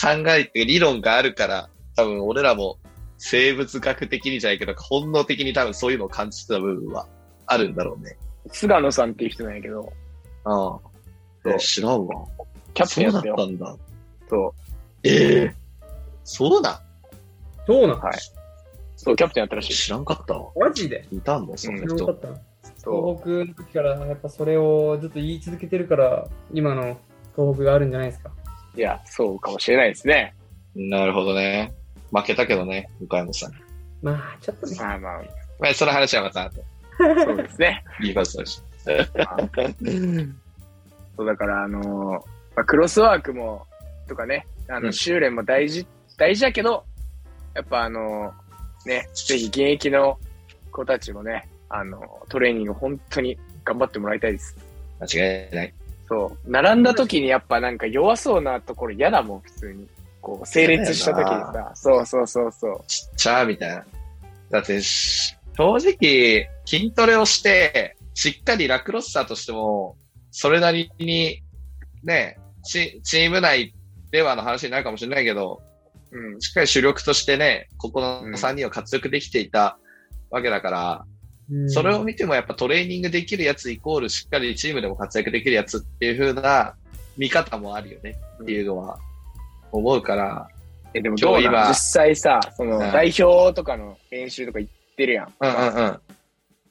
Speaker 1: 考えて理論があるから、多分俺らも生物学的にじゃないけど、本能的に多分そういうのを感じてた部分はあるんだろうね。
Speaker 3: 菅野さんっていう人なんやけど、
Speaker 1: ああ。
Speaker 3: そう
Speaker 1: え知らんわ。
Speaker 3: キャプテンや
Speaker 1: そうだ
Speaker 3: っよ。
Speaker 1: ったたんだ。
Speaker 3: そ
Speaker 1: ええそうだ。
Speaker 2: そうなん
Speaker 3: はいう。そう、キャプテンやったらしい。
Speaker 1: 知らんかったわ。
Speaker 2: マジで？
Speaker 1: いたんだ、そんな人。
Speaker 2: 知らなかった。
Speaker 3: そ
Speaker 2: 東北の時からやっぱそれをずっと言い続けてるから、今の東北があるんじゃないですか。
Speaker 3: う。いや、そうかもしれないですね。
Speaker 1: なるほどね。負けたけどね、岡山さん。
Speaker 2: まあ、ちょっとね。
Speaker 3: まあまあ、
Speaker 1: まあ、その話はまた後、
Speaker 3: そうですね。
Speaker 1: リーファーストだし。
Speaker 3: そうだから、あのーまあ、クロスワークも、とかね、あの、
Speaker 1: うん
Speaker 3: 修練も大事、大事だけど、やっぱあのーね、ぜひ現役の子たちもね、あのートレーニング本当に頑張ってもらいたいです。
Speaker 1: 間違いない。
Speaker 3: そう。並んだ時にやっぱなんか弱そうなところ嫌だもん、普通に。こう、整列した時にさ。そうそうそうそう。
Speaker 1: ちっちゃーみたいな。だってし、正直、筋トレをして、しっかりラクロッサーとしても、それなりに、ね、チチーム内ではの話になるかもしれないけど、
Speaker 3: うん。
Speaker 1: しっかり主力としてね、ここの
Speaker 3: うん
Speaker 1: 3人を活躍できていたわけだから、
Speaker 2: うん
Speaker 1: それを見てもやっぱトレーニングできるやつイコールしっかりチームでも活躍できるやつっていう風な見方もあるよねっていうのは思うから、
Speaker 3: え、でもどう
Speaker 1: 今日今
Speaker 3: 実際さ、その、
Speaker 1: うん
Speaker 3: 代表とかの練習とか行ってるやん。
Speaker 1: うんうんうん。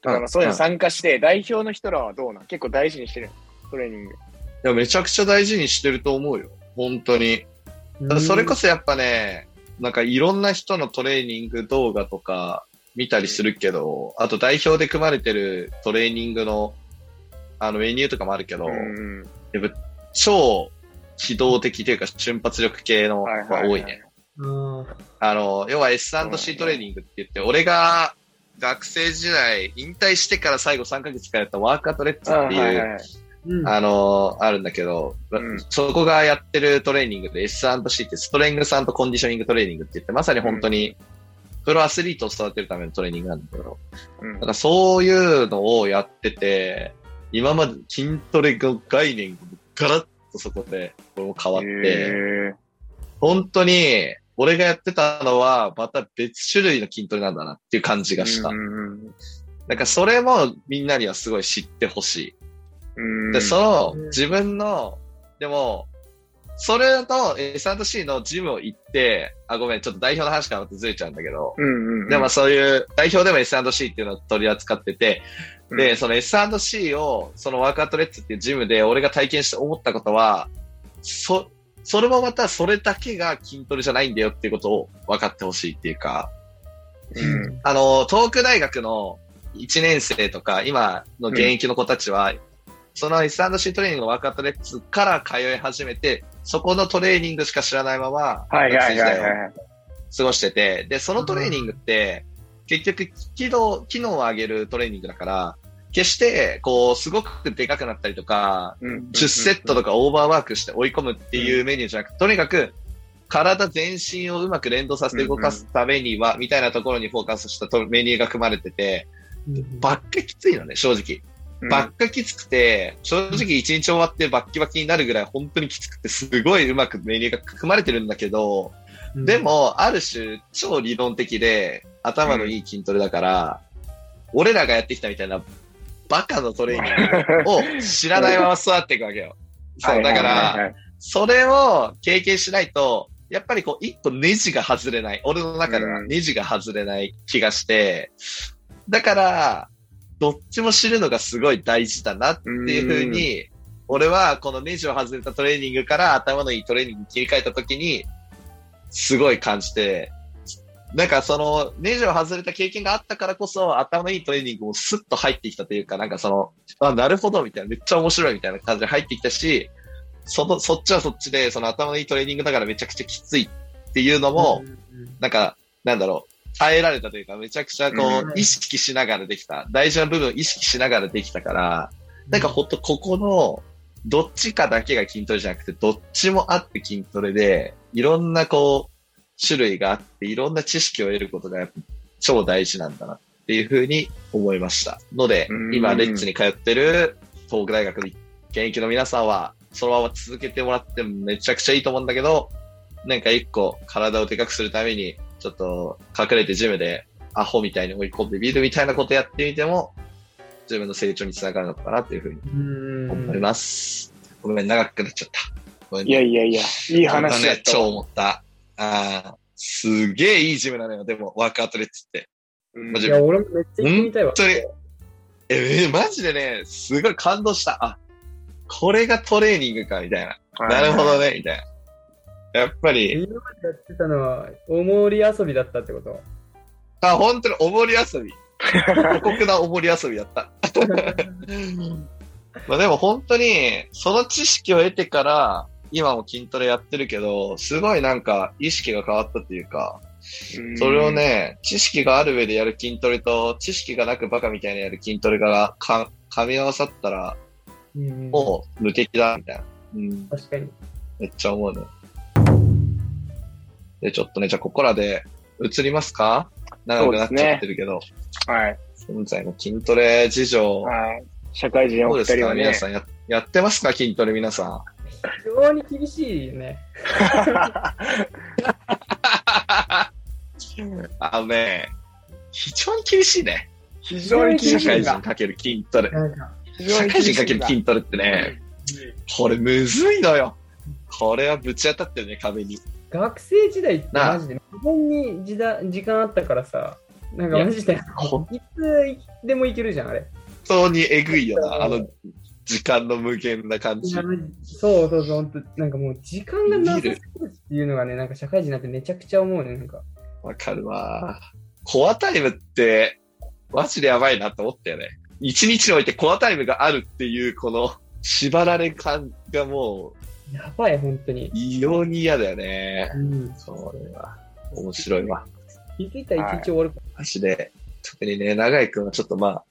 Speaker 3: とかのそういうの参加して、代表の人らはどうなん？結構大事にしてるトレーニング。
Speaker 1: いや、めちゃくちゃ大事にしてると思うよ。本当に。それこそやっぱね、なんかいろんな人のトレーニング動画とか見たりするけど、あと代表で組まれてるトレーニングのあのメニューとかもあるけど、
Speaker 3: うん。
Speaker 1: やっぱ超機動的というか瞬発力系のが多いね。
Speaker 2: うん
Speaker 1: あの、要は S&C トレーニングって言って、俺が学生時代、引退してから最後3ヶ月間やったワークアトレッツ
Speaker 3: あ
Speaker 1: っていう。
Speaker 2: うん。
Speaker 1: あの、あるんだけど、
Speaker 3: うん。
Speaker 1: そこがやってるトレーニングで S&C ってストレングスコンディショニングトレーニングって言って、まさに本当にプロアスリートを育てるためのトレーニングなんだけど、
Speaker 3: うん。
Speaker 1: だからそういうのをやってて、今まで筋トレの概念がガラッとそこでこれも変わって、
Speaker 3: へ
Speaker 1: 本当に俺がやってたのはまた別種類の筋トレなんだなっていう感じ
Speaker 3: ー
Speaker 1: がした。なんかそれもみんなにはすごい知ってほしい。
Speaker 3: うん。
Speaker 1: で、その
Speaker 2: うん
Speaker 1: 自分の、でも、それと S&C のジムを行って、あ、ごめん、ちょっと代表の話からまたずれちゃうんだけど、
Speaker 3: うんうんうん。
Speaker 1: でもそういう、代表でも S&C っていうのを取り扱ってて、
Speaker 3: うん
Speaker 1: で、その S&C を、そのワークアウトレッツっていうジムで俺が体験して思ったことは、そ、それもまたそれだけが筋トレじゃないんだよっていうことを分かってほしいっていうか、
Speaker 3: うん。
Speaker 1: あの、東北大学の1年生とか、今の現役の子たちは、その S&C トレーニングのワークアウトレッツから通い始めて、そこのトレーニングしか知らないまま、
Speaker 3: はいはいはい。
Speaker 1: 過ごしてて、で、そのトレーニングって、結局、機能、機能を上げるトレーニングだから、決して、こう、すごくでかくなったりとか、
Speaker 3: うん
Speaker 1: 10セットとかオーバーワークして追い込むっていうメニューじゃなくて、とにかく、体全身をうまく連動させて動かすためには、みたいなところにフォーカスしたトメニューが組まれてて、ばっかきついのね、正直。
Speaker 3: うん。
Speaker 1: ばっかきつくて、正直一日終わってバッキバキになるぐらい本当にきつくて、すごいうまくメニューが組まれてるんだけど、で、も、ある種、超理論的で、頭のいい筋トレだから、俺らがやってきたみたいな、バカのトレーニングを知らないまま育っていくわけよ。そう、だから、
Speaker 3: ら、
Speaker 1: それを経験しないと、やっぱりこう、一個ネジが外れない。俺の中では
Speaker 3: うん。
Speaker 1: ネジが外れない気がして、だから、どっちも知るのがすごい大事だなっていうふうに、俺はこのネジを外れたトレーニングから頭のいいトレーニングに切り替えた時に、すごい感じて、なんかそのネジを外れた経験があったからこそ頭のいいトレーニングもスッと入ってきたというか、なんかその、あ、なるほどみたいな、めっちゃ面白いみたいな感じで入ってきたし、その、そっちはそっちで、その頭のいいトレーニングだからめちゃくちゃきついっていうのも、なんか、なんだろう、耐えられたというか、めちゃくちゃこ
Speaker 2: う
Speaker 1: 意識しながらできた。大事な部分を意識しながらできたから、なんかほんとここの、どっちかだけが筋トレじゃなくて、どっちもあって筋トレで、いろんなこう、種類があって、いろんな知識を得ることがやっぱ超大事なんだなっていうふうに思いました。ので
Speaker 3: う、ん
Speaker 1: 今、レッツに通ってる東北大学の現役の皆さんは、そのまま続けてもらってもめちゃくちゃいいと思うんだけど、なんか一個体をでかくするために、ちょっと隠れてジムでアホみたいに追い込んでみるみたいなことやってみても、自分の成長につながるのかなっていうふうに
Speaker 2: うん
Speaker 1: 思います。ごめん、長くなっちゃった。ごめん
Speaker 3: いやいやいや、いい話だ
Speaker 1: ね超
Speaker 3: ったわ。
Speaker 1: 思った。ああ、すげえいいジムなのよ、でも、ワークアウトレッツって。
Speaker 3: うん
Speaker 1: マジ
Speaker 2: いや、俺もめっちゃ行ってみたいわ。
Speaker 1: 本当にえ、えマジでね、すごい感動した。あ、これがトレーニングか、みたいな。なるほどね、みたいな。やっぱり、
Speaker 2: 今までやってたのは、おもり遊びだったってこと？
Speaker 1: あ、本当におもり遊び。過酷なおもり遊びだった。まあでも本当に、その知識を得てから、今も筋トレやってるけど、すごいなんか意識が変わったっていうか、それを、ね、知識がある上でやる筋トレと、知識がなくバカみたいにやる筋トレがか噛み合わさったら、
Speaker 2: うん
Speaker 1: もう無敵だ、みたいな。うん、
Speaker 2: 確かに。
Speaker 1: めっちゃ思うね。で、ちょっとね、じゃあここらで移りますか？長くなっちゃってるけど、
Speaker 3: はい。
Speaker 1: 現在の筋トレ事情、
Speaker 3: はい。社会人お
Speaker 1: どうですか？
Speaker 3: 二人はね。
Speaker 1: 皆さんややってますか？筋トレ皆さん。
Speaker 2: 非常に厳しいよね。
Speaker 1: あのね、非常に厳しいね。
Speaker 3: 非常に厳
Speaker 1: 社会
Speaker 3: しいんだ。
Speaker 1: 人かける筋トレ。社会人かける。筋トレってね、これむずいのよ。これはぶち当たってるね、壁に。
Speaker 2: 学生時代ってマジで、無限に時だ時間あったからさ、なんかマジで、
Speaker 1: 本
Speaker 2: いつでもいけるじゃん、あれ。
Speaker 1: 当にえぐいよな、あの時間の無限な感じ。
Speaker 2: そうそうそう、本当なんかもう時間がなさすぎるっていうのがね、なんか社会人になってめちゃくちゃ思うね、なんか。
Speaker 1: わかるわ。コアタイムって、マジでやばいなと思ったよね。一日においてコアタイムがあるっていう、この縛られ感がも
Speaker 2: やばい、本当に
Speaker 1: う、。異様に嫌だよね。
Speaker 2: うん。
Speaker 1: それは、面白いわ。
Speaker 2: 気づいたら一日終わるか
Speaker 1: マジで、特にね、長井くんはちょっとまあ、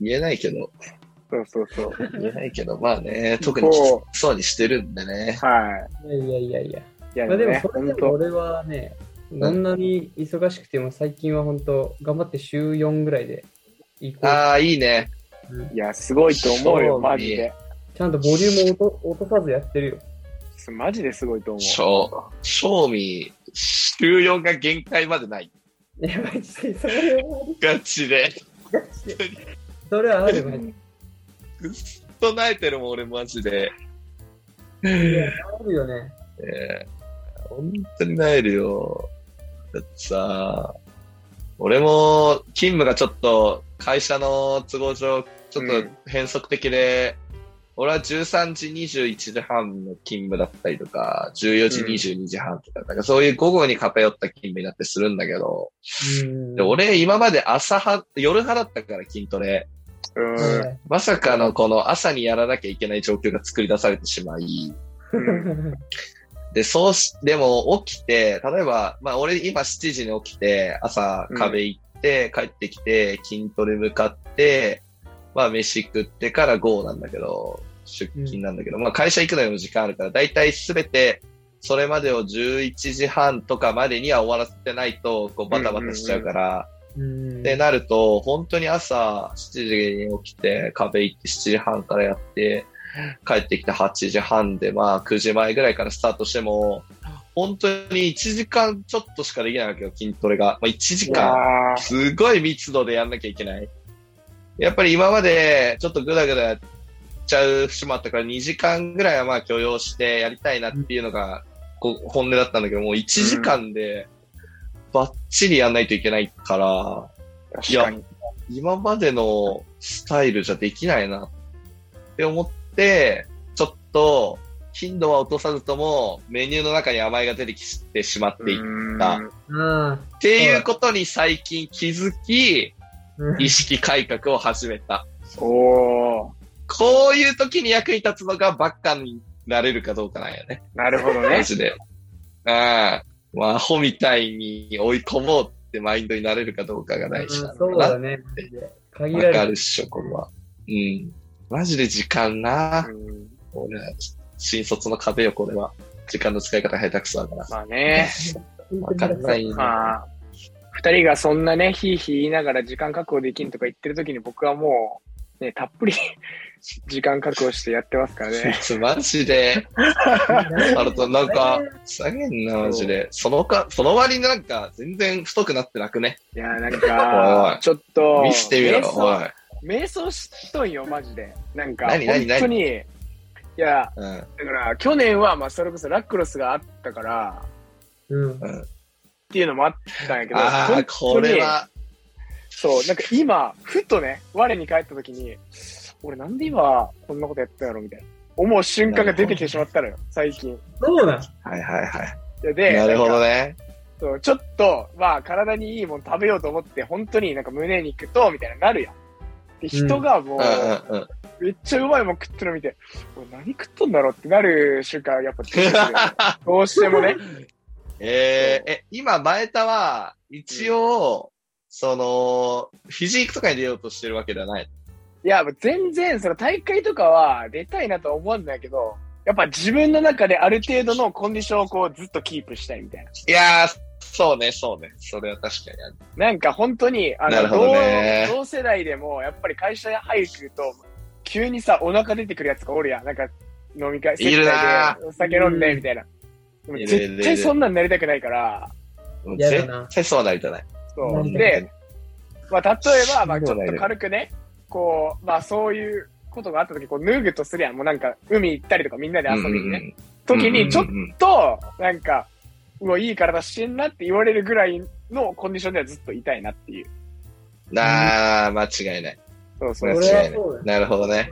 Speaker 1: 言えないけど、
Speaker 3: そうそうそう。
Speaker 1: 言えないけど、まあね、特にき
Speaker 3: そ
Speaker 1: つそうにしてるんでね。
Speaker 3: は
Speaker 2: ら。いやいやいやいや。
Speaker 3: い。いや
Speaker 2: まあでも
Speaker 3: ね、
Speaker 2: それで
Speaker 3: 本当
Speaker 2: も俺はね、どんなに忙しくても最近は本当頑張って週4ぐらいで行こう。
Speaker 1: ああ、いいね。
Speaker 3: いや、すごいと思うよ、
Speaker 1: そう
Speaker 3: マジで。
Speaker 2: ちゃんとボリュームを落と落とさずやってるよ。
Speaker 3: マジですごいと思う。
Speaker 1: 賞、賞味、週4が限界までない。
Speaker 2: いや、マジで、それは
Speaker 1: ガチで。
Speaker 2: ガチで。それはある、マジで。
Speaker 1: ずっと泣いてるもん、俺マジで。
Speaker 2: いや、あるよね。
Speaker 1: えー本当になえるよ。だってさ、俺も勤務がちょっと会社の都合上、ちょっと変則的で、俺は13時21時半の勤務だったりとか、14時
Speaker 3: うん
Speaker 1: 22時半とか、なんかそういう午後に偏った勤務になってするんだけど、
Speaker 2: うん。
Speaker 1: で俺今まで朝派、夜派だったから筋トレ。
Speaker 3: うん。
Speaker 2: はい
Speaker 1: まさかのこの朝にやらなきゃいけない状況が作り出されてしまい、で、そうし、でも起きて、例えば、まあ俺今7時に起きて、朝壁行って、帰ってきて、筋トレ向かって、まあ飯食ってから GO なんだけど、出勤なんだけど、まあ会社行くのにも時間あるから、だいたいすべて、それまでを11時半とかまでには終わらせてないと、こうバタバタしちゃうから、
Speaker 2: うん
Speaker 1: ってなると、本当に朝7時に起きて、壁行って7時半からやって、帰ってきて8時半で、まあ9時前ぐらいからスタートしても、本当に1時間ちょっとしかできないわけよ、筋トレが。まあ1時間、
Speaker 3: ー
Speaker 1: すごい密度でやんなきゃいけない。やっぱり今までちょっとグダグダやっちゃう節もあったから2時間ぐらいはまあ許容してやりたいなっていうのが、こう本音だったんだけど、もう1時間でバッチリやんないといけないから、
Speaker 3: 確かに。
Speaker 1: 今までのスタイルじゃできないなって思って、ちょっと頻度は落とさずともメニューの中に甘えが出てきてしまっていっ
Speaker 3: うん
Speaker 1: た
Speaker 2: あ
Speaker 1: っていうことに最近気づき、
Speaker 2: あ。
Speaker 1: 意識改革を始めた。
Speaker 3: おー、
Speaker 1: こういう時に役に立つのがバッカになれるかどうかなんやね。
Speaker 3: なるほど
Speaker 1: マ
Speaker 3: ね。
Speaker 1: ジで。ああ、まあ、アホみたいに追い込もうってマインドになれるかどうかが大事
Speaker 2: うん
Speaker 1: なんだな。
Speaker 2: そうだね。
Speaker 1: わ。かるっしょ、これは。うん。マジで時間な。
Speaker 3: うん
Speaker 1: 俺、新卒の壁よ、これは。時間の使い方下手くそだから。
Speaker 3: まあね。
Speaker 1: わかんないね。
Speaker 3: まあ、二人がそんなね、ひいひい言いながら時間確保できんとか言ってる時に僕はもう、ね、たっぷり 時間確保してやってますからね。
Speaker 1: マジで、あるとなんか、下げんな、マジで。そのか、その割になんか、全然太くなってなくね？
Speaker 3: いや、なんか
Speaker 1: い、
Speaker 3: ちょっと、
Speaker 1: 見してみろ、おい。
Speaker 3: 瞑想しとんよ、マジで。なんか、
Speaker 1: 何何
Speaker 3: 本当に、いや、
Speaker 1: うん。
Speaker 3: だから、去年は、まあ、それこそラクロスがあったから、
Speaker 2: うん。
Speaker 3: っていうのもあったんやけど、
Speaker 1: あこ
Speaker 3: 当に
Speaker 1: れは、
Speaker 3: そう、なんか今、ふとね、我に帰った時に、俺なんで今、こんなことやったんやろみたいな。思う瞬間が出てきてしまったのよ、最近。
Speaker 2: そうなん。
Speaker 1: はいはいはい。
Speaker 3: で、
Speaker 1: なるほど
Speaker 3: ね。
Speaker 1: ね。
Speaker 3: そう、ちょっと、まあ、体にいいもの食べようと思って、本当になんか胸肉と、みたいななるやん。で、人がもう、
Speaker 1: うんうんうん。
Speaker 3: めっちゃうまいもん食ってるの見て、俺何食っとんだろうってなる瞬間、やっぱ出てくる どうしてもね。
Speaker 1: えー、え、今、前田は、一応、その、フィジークとかに出ようとしてるわけではない。
Speaker 3: いや、もう全然、その大会とかは出たいなとは思うんだけど、やっぱ自分の中である程度のコンディションをこうずっとキープしたいみたいな。
Speaker 1: いやー、そうね、そうね。それは確かにある。
Speaker 3: なんか本当に、あの、同同世代でも、やっぱり会社に入ると、急にさ、お腹出てくるやつがおるやん。なんか、飲み会、お酒飲んで、みたいな。絶対そんなんなりたくないから、
Speaker 1: もう
Speaker 2: 嫌だな
Speaker 1: 絶対そうなりたない。
Speaker 3: そう。で、まあ、例えば、まあ、ちょっと軽くね、こう、まあ、そういうことがあった時、こう、脱ぐとするやん。もうなんか、海行ったりとかみんなで遊びにね。時に、ちょっと、なんか、うわ、いい体してんなって言われるぐらいのコンディションではずっといたいなっていう。
Speaker 1: なあ、間違いない。
Speaker 3: そうそ
Speaker 2: そうれ
Speaker 3: そう。
Speaker 2: はそうだ。
Speaker 1: なるほどね。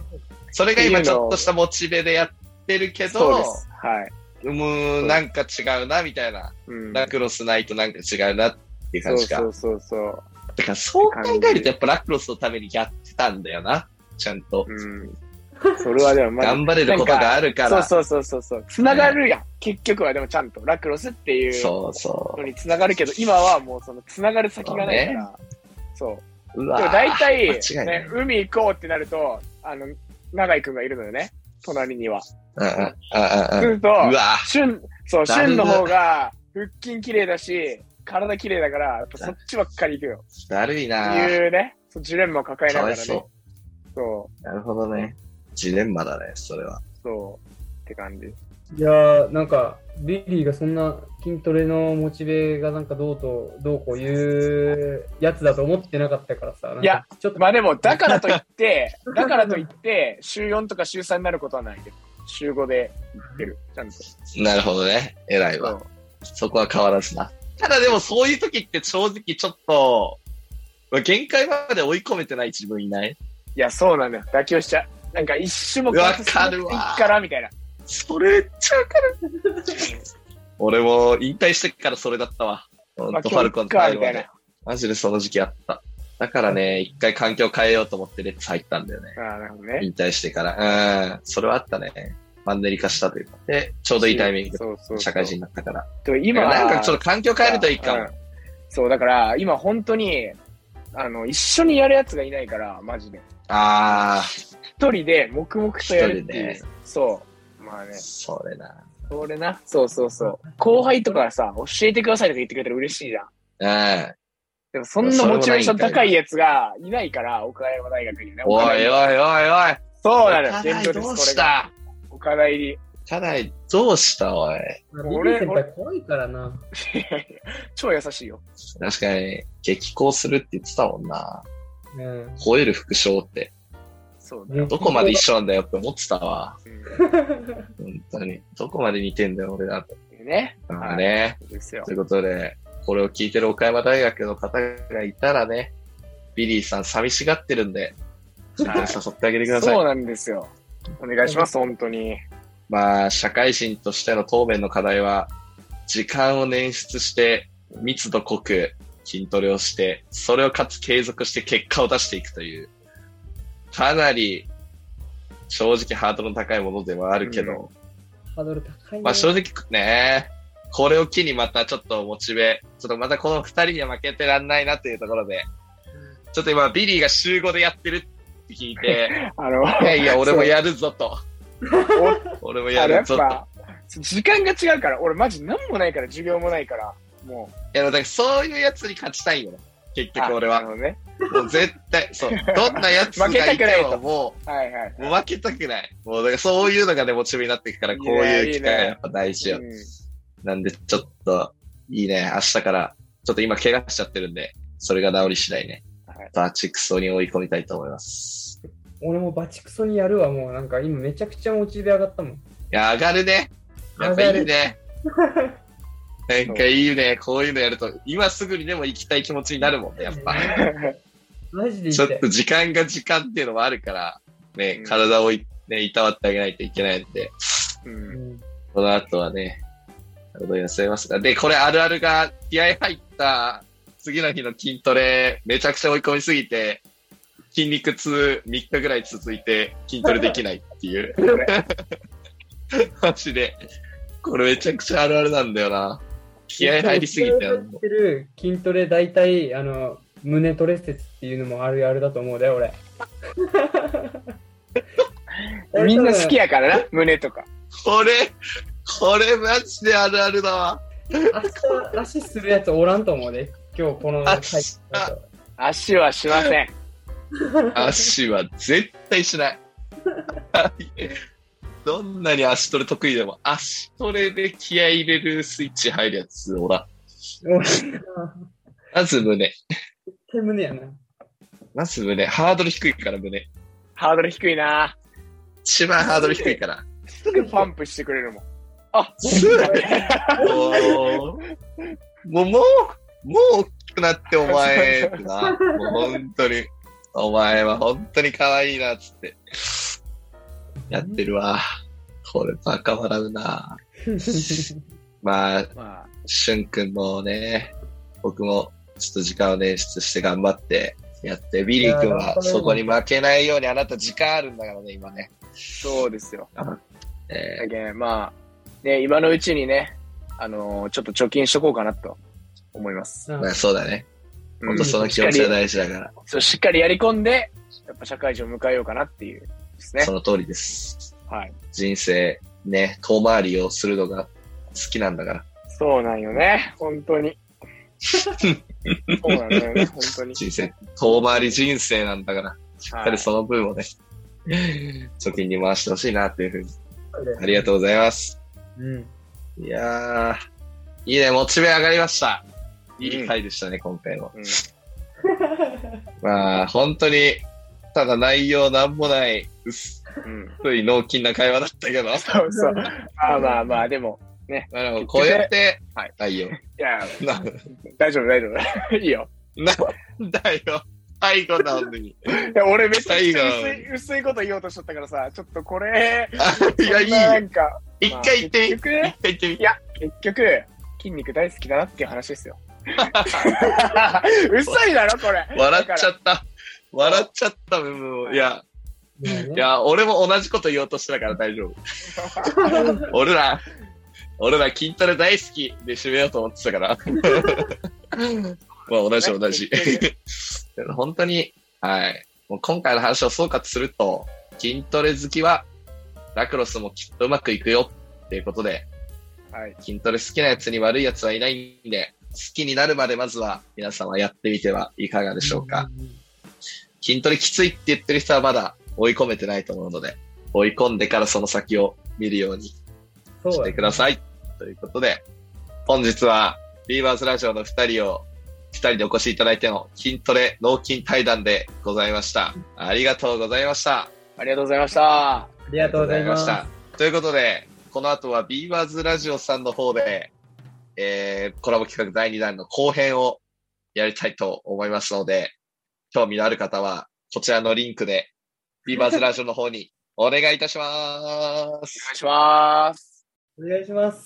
Speaker 1: それが今ちょっとしたモチベでやってるけど
Speaker 3: そうで、す。はい。
Speaker 1: うーん、なんか違うな、みたいな。
Speaker 3: うん。
Speaker 1: ラクロスないとなんか違うなっていう
Speaker 3: そう
Speaker 1: 感じか。
Speaker 3: そうそうそう。
Speaker 1: だからそう考えるとやっぱラクロスのためにやってたんだよな。ちゃんと。
Speaker 3: うん。それはでもま
Speaker 1: 頑張れることがあるから。
Speaker 3: そうそうそうそうそう。つながるやん。結局はでもちゃんとラクロスっていう
Speaker 1: そうそ
Speaker 3: のにつながるけど、今はもうそのつながる先がないから。そう。
Speaker 1: う。う
Speaker 3: で
Speaker 1: わ
Speaker 3: も大体、ね、海行こうってなると、あの、長井くんがいるのよね。隣には。
Speaker 1: うんうんうん
Speaker 3: す
Speaker 1: うんうん。
Speaker 3: ると、
Speaker 1: うわ
Speaker 3: 旬、そう、旬の方が腹筋綺麗だし、体綺麗だから、やっぱそっちばっかり行くよ。
Speaker 1: だるいな
Speaker 3: いうね、そうジレンマを抱えながらね。
Speaker 1: かわいそ
Speaker 3: そう、
Speaker 1: う。なるほどね。ジレンマだね、それは。
Speaker 3: そう、って感じ。
Speaker 2: いやー、なんか、ビリーがそんな筋トレのモチベがなんかどうと、どうこういうやつだと思ってなかったからさ。
Speaker 3: いや、
Speaker 2: ちょっと、
Speaker 3: まあでも、だからといって、だからといって、週4とか週3になることはないけど、週5で行ってる、ちゃんと。
Speaker 1: なるほどね。偉いわ。
Speaker 3: そ
Speaker 1: こは変わらずな。ただでもそういう時って正直ちょっと、まあ限界まで追い込めてない自分いない？
Speaker 3: いや、そうなんだよ。妥協しちゃう。なんか一種目
Speaker 1: わかるわ
Speaker 3: から、みたいな。
Speaker 1: それめっちゃわかる。俺も引退してからそれだったわ。ほん
Speaker 3: まあ
Speaker 1: とファルコンと
Speaker 3: 今日いっかみたいな
Speaker 1: 最後まで。マジでその時期あった。だからね、一回環境変えようと思ってレッツ入ったんだよね。
Speaker 3: ああ、なるほどね。
Speaker 1: 引退してから。うん。それはあったね。マンネリ化したというか。で、ちょうどいいタイミングで社会人になったから。
Speaker 3: でも今
Speaker 1: なんかちょっと環境変えるといいかも
Speaker 3: うん。そう、だから、今本当に、あの、一緒にやるやつがいないから、マジで。
Speaker 1: あ
Speaker 3: 一人で黙々とやるっていう。
Speaker 1: 一人
Speaker 3: そう。まあね
Speaker 1: ー、、それな。
Speaker 3: それな。そうそうそう。後輩とかさ、教えてくださいとか言ってくれたら嬉しいじゃん。
Speaker 1: うん。
Speaker 3: でもそんなモチベーション高いやつがいないから、岡山大学にね。
Speaker 1: おいおいおいおい。
Speaker 3: そうなのよ。
Speaker 1: 課題
Speaker 3: 現状です、
Speaker 1: どう
Speaker 3: これが。
Speaker 1: した
Speaker 3: 岡大入り。
Speaker 1: 課題どうした？おい。
Speaker 2: まあビリー先輩怖いからな。
Speaker 3: 超優しいよ。
Speaker 1: 確かに、激高するって言ってたもんな。
Speaker 2: うん。
Speaker 1: 吠える副将って。
Speaker 3: そうだよ。
Speaker 1: どこまで一緒なんだよって思ってたわ。
Speaker 3: うん
Speaker 1: 本当に。どこまで似てんだよ、俺らと。
Speaker 3: ね。
Speaker 1: まあね。
Speaker 3: そうですよ
Speaker 1: とい。うことで、これを聞いてる岡山大学の方がいたらね、ビリーさん寂しがってるんで、ちょっと誘ってあげてください。
Speaker 3: そうなんですよ。お願いします、本当に。
Speaker 1: まあ、社会人としての当面の課題は、時間を捻出して、密度濃く筋トレをして、それをかつ継続して結果を出していくという、かなり正直ハードルの高いものではあるけど、
Speaker 2: ハードル高いね。
Speaker 1: まあ正直ね、これを機にまたちょっとモチベ、ちょっとまたこの二人には負けてらんないなっていうところで、ちょっと今ビリーが週5でやってるって聞いて、
Speaker 3: あの、
Speaker 1: いやいや、俺もやるぞと。俺もやるぞと。
Speaker 3: っぱ、時間が違うから、俺マジ何もないから、授業もないから、もう。
Speaker 1: いや、だからそういうやつに勝ちたいよね。結局俺は。
Speaker 3: ね。
Speaker 1: もう絶対、そう。どんなやつがいてもも
Speaker 3: はいはい。
Speaker 1: う、もう負けたくない。もう、だからそういうのがね、モチベになっていくから、こういう機会がやっぱ大事よ。
Speaker 3: うん
Speaker 1: なんで、ちょっと、いいね。明日から、ちょっと今怪我しちゃってるんで、それが治り次第ね
Speaker 3: はい、
Speaker 1: バチクソに追い込みたいと思います。
Speaker 2: 俺もバチクソにやるわ、もうなんか今めちゃくちゃモチベ上がったもん。
Speaker 1: いや、上がるね。やっぱいいね。なんかいいね。こういうのやると、今すぐにでも行きたい気持ちになるもんね、やっぱ。
Speaker 2: マジで
Speaker 1: ちょ
Speaker 2: 言
Speaker 1: っと時間が時間っていうのもあるから、ね、
Speaker 3: うん
Speaker 1: 体をい、ね、いたわってあげないといけないんで、
Speaker 3: うん
Speaker 2: うん
Speaker 1: この後はね、体を休めますが。で、これあるあるが気合入った次の日の筋トレ、めちゃくちゃ追い込みすぎて、筋肉痛3日ぐらい続いて筋トレできないっていう。マジで。これめちゃくちゃあるあるなんだよな。気合入りすぎて。
Speaker 2: やってる筋トレ大体、あの、胸トレ説っていうのもあるあるだと思うで、俺。
Speaker 3: みんな好きやからな、胸とか。
Speaker 1: これ、これマジであるあるだわ。
Speaker 2: 明日、足するやつおらんと思うで。今日この回だと
Speaker 3: 足はしません。
Speaker 1: 足は絶対しない。どんなに足トレ得意でも、足トレで気合い入れるスイッチ入るやつ、おら。
Speaker 2: 俺
Speaker 1: まず胸。
Speaker 2: 絶対胸やな。
Speaker 1: まず胸。ハードル低いから胸。
Speaker 3: ハードル低いな。
Speaker 1: 一番ハードル低いから。
Speaker 3: すぐパンプしてくれるもん。あ、
Speaker 1: すぐもう、もう、もう、もう大きくなってお前ってな。もう本当に。お前は本当に可愛いな、つって。やってるわ。これバカ笑うな。まあ、
Speaker 3: ま
Speaker 1: しゅんくんもね、僕もちょっと時間を捻出して頑張ってやって、ビリー君はそこに負けないようにあなた時間あるんだからね、今ね。
Speaker 3: あ、そうですよ。
Speaker 1: え
Speaker 3: だけんまあ、ね、今のうちにね、あのーちょっと貯金しとこうかなと思います。
Speaker 1: ーまあそうだね。
Speaker 3: うん
Speaker 1: 本当その気持ちは大事だから、
Speaker 3: そう、しっかりやり込んで、やっぱ社会人を迎えようかなっていうですね
Speaker 1: そ。の通りです。
Speaker 3: はい。
Speaker 1: 人生、ね、遠回りをするのが好きなんだから。
Speaker 3: そうなんよね、本当に。そうなんだよね、本当に。
Speaker 1: 人生、遠回り人生なんだから、しっか
Speaker 3: はい
Speaker 1: りその分をね、貯金に回してほしいなっていうふうに。ありがとうございます。
Speaker 2: うん。
Speaker 1: いやー、いいね、モチベ上がりました。い
Speaker 3: うん
Speaker 1: い回でしたね、今回も。
Speaker 3: うん
Speaker 1: まあ、本当に、ただ内容なんもない、薄
Speaker 3: うん。
Speaker 1: い脳筋な会話だったけど、
Speaker 3: そうそう。まあまあまあ、でも、
Speaker 1: まあこうやって、
Speaker 3: はい。
Speaker 1: はいよ。
Speaker 3: いや、
Speaker 1: な、
Speaker 3: 大丈夫、大丈夫。いいよ。
Speaker 1: なんだよ。最後なのに。
Speaker 3: いや、俺めっちゃ薄い、薄いこと言おうとしとったからさ、ちょっとこれ、
Speaker 1: あいや、いい
Speaker 3: な
Speaker 1: よ。
Speaker 3: んか、
Speaker 1: 一回言ってみ。
Speaker 3: まあ結局
Speaker 1: 一回言ってみ
Speaker 3: い。や、結局、筋肉大好きだなっていう話ですよ。嘘いだろ、これ。
Speaker 1: 笑っちゃ
Speaker 3: っ
Speaker 1: った。笑っちゃった部分を。いや、
Speaker 2: い
Speaker 1: いや、俺も同じこと言おうとしてたから大丈夫。俺ら、俺ら筋トレ大好きで締めようと思ってたから。まあ同じ同じ。本当に、はい。もう今回の話を総括すると、筋トレ好きは、ラクロスもきっとうまくいくよっていうことで、
Speaker 3: はい。
Speaker 1: 筋トレ好きなやつに悪いやつはいないんで、好きになるまでまずは皆さんはやってみてはいかがでしょうか。筋トレきついって言ってる人はまだ追い込めてないと思うので、追い込んでからその先を見るようにしてください。ということで、本日はビーバーズラジオの二人を、二人でお越しいただいての筋トレ脳筋対談でございました。ありがとうございました。
Speaker 3: ありがとうございました。
Speaker 2: ありがとうございます。
Speaker 1: ありがとうございました。ということで、この後はビーバーズラジオさんの方で、えー、コラボ企画第2弾の後編をやりたいと思いますので、興味のある方は、こちらのリンクで、ビーバーズラジオの方にお願いいたします
Speaker 3: お願い。します。
Speaker 2: お願いします。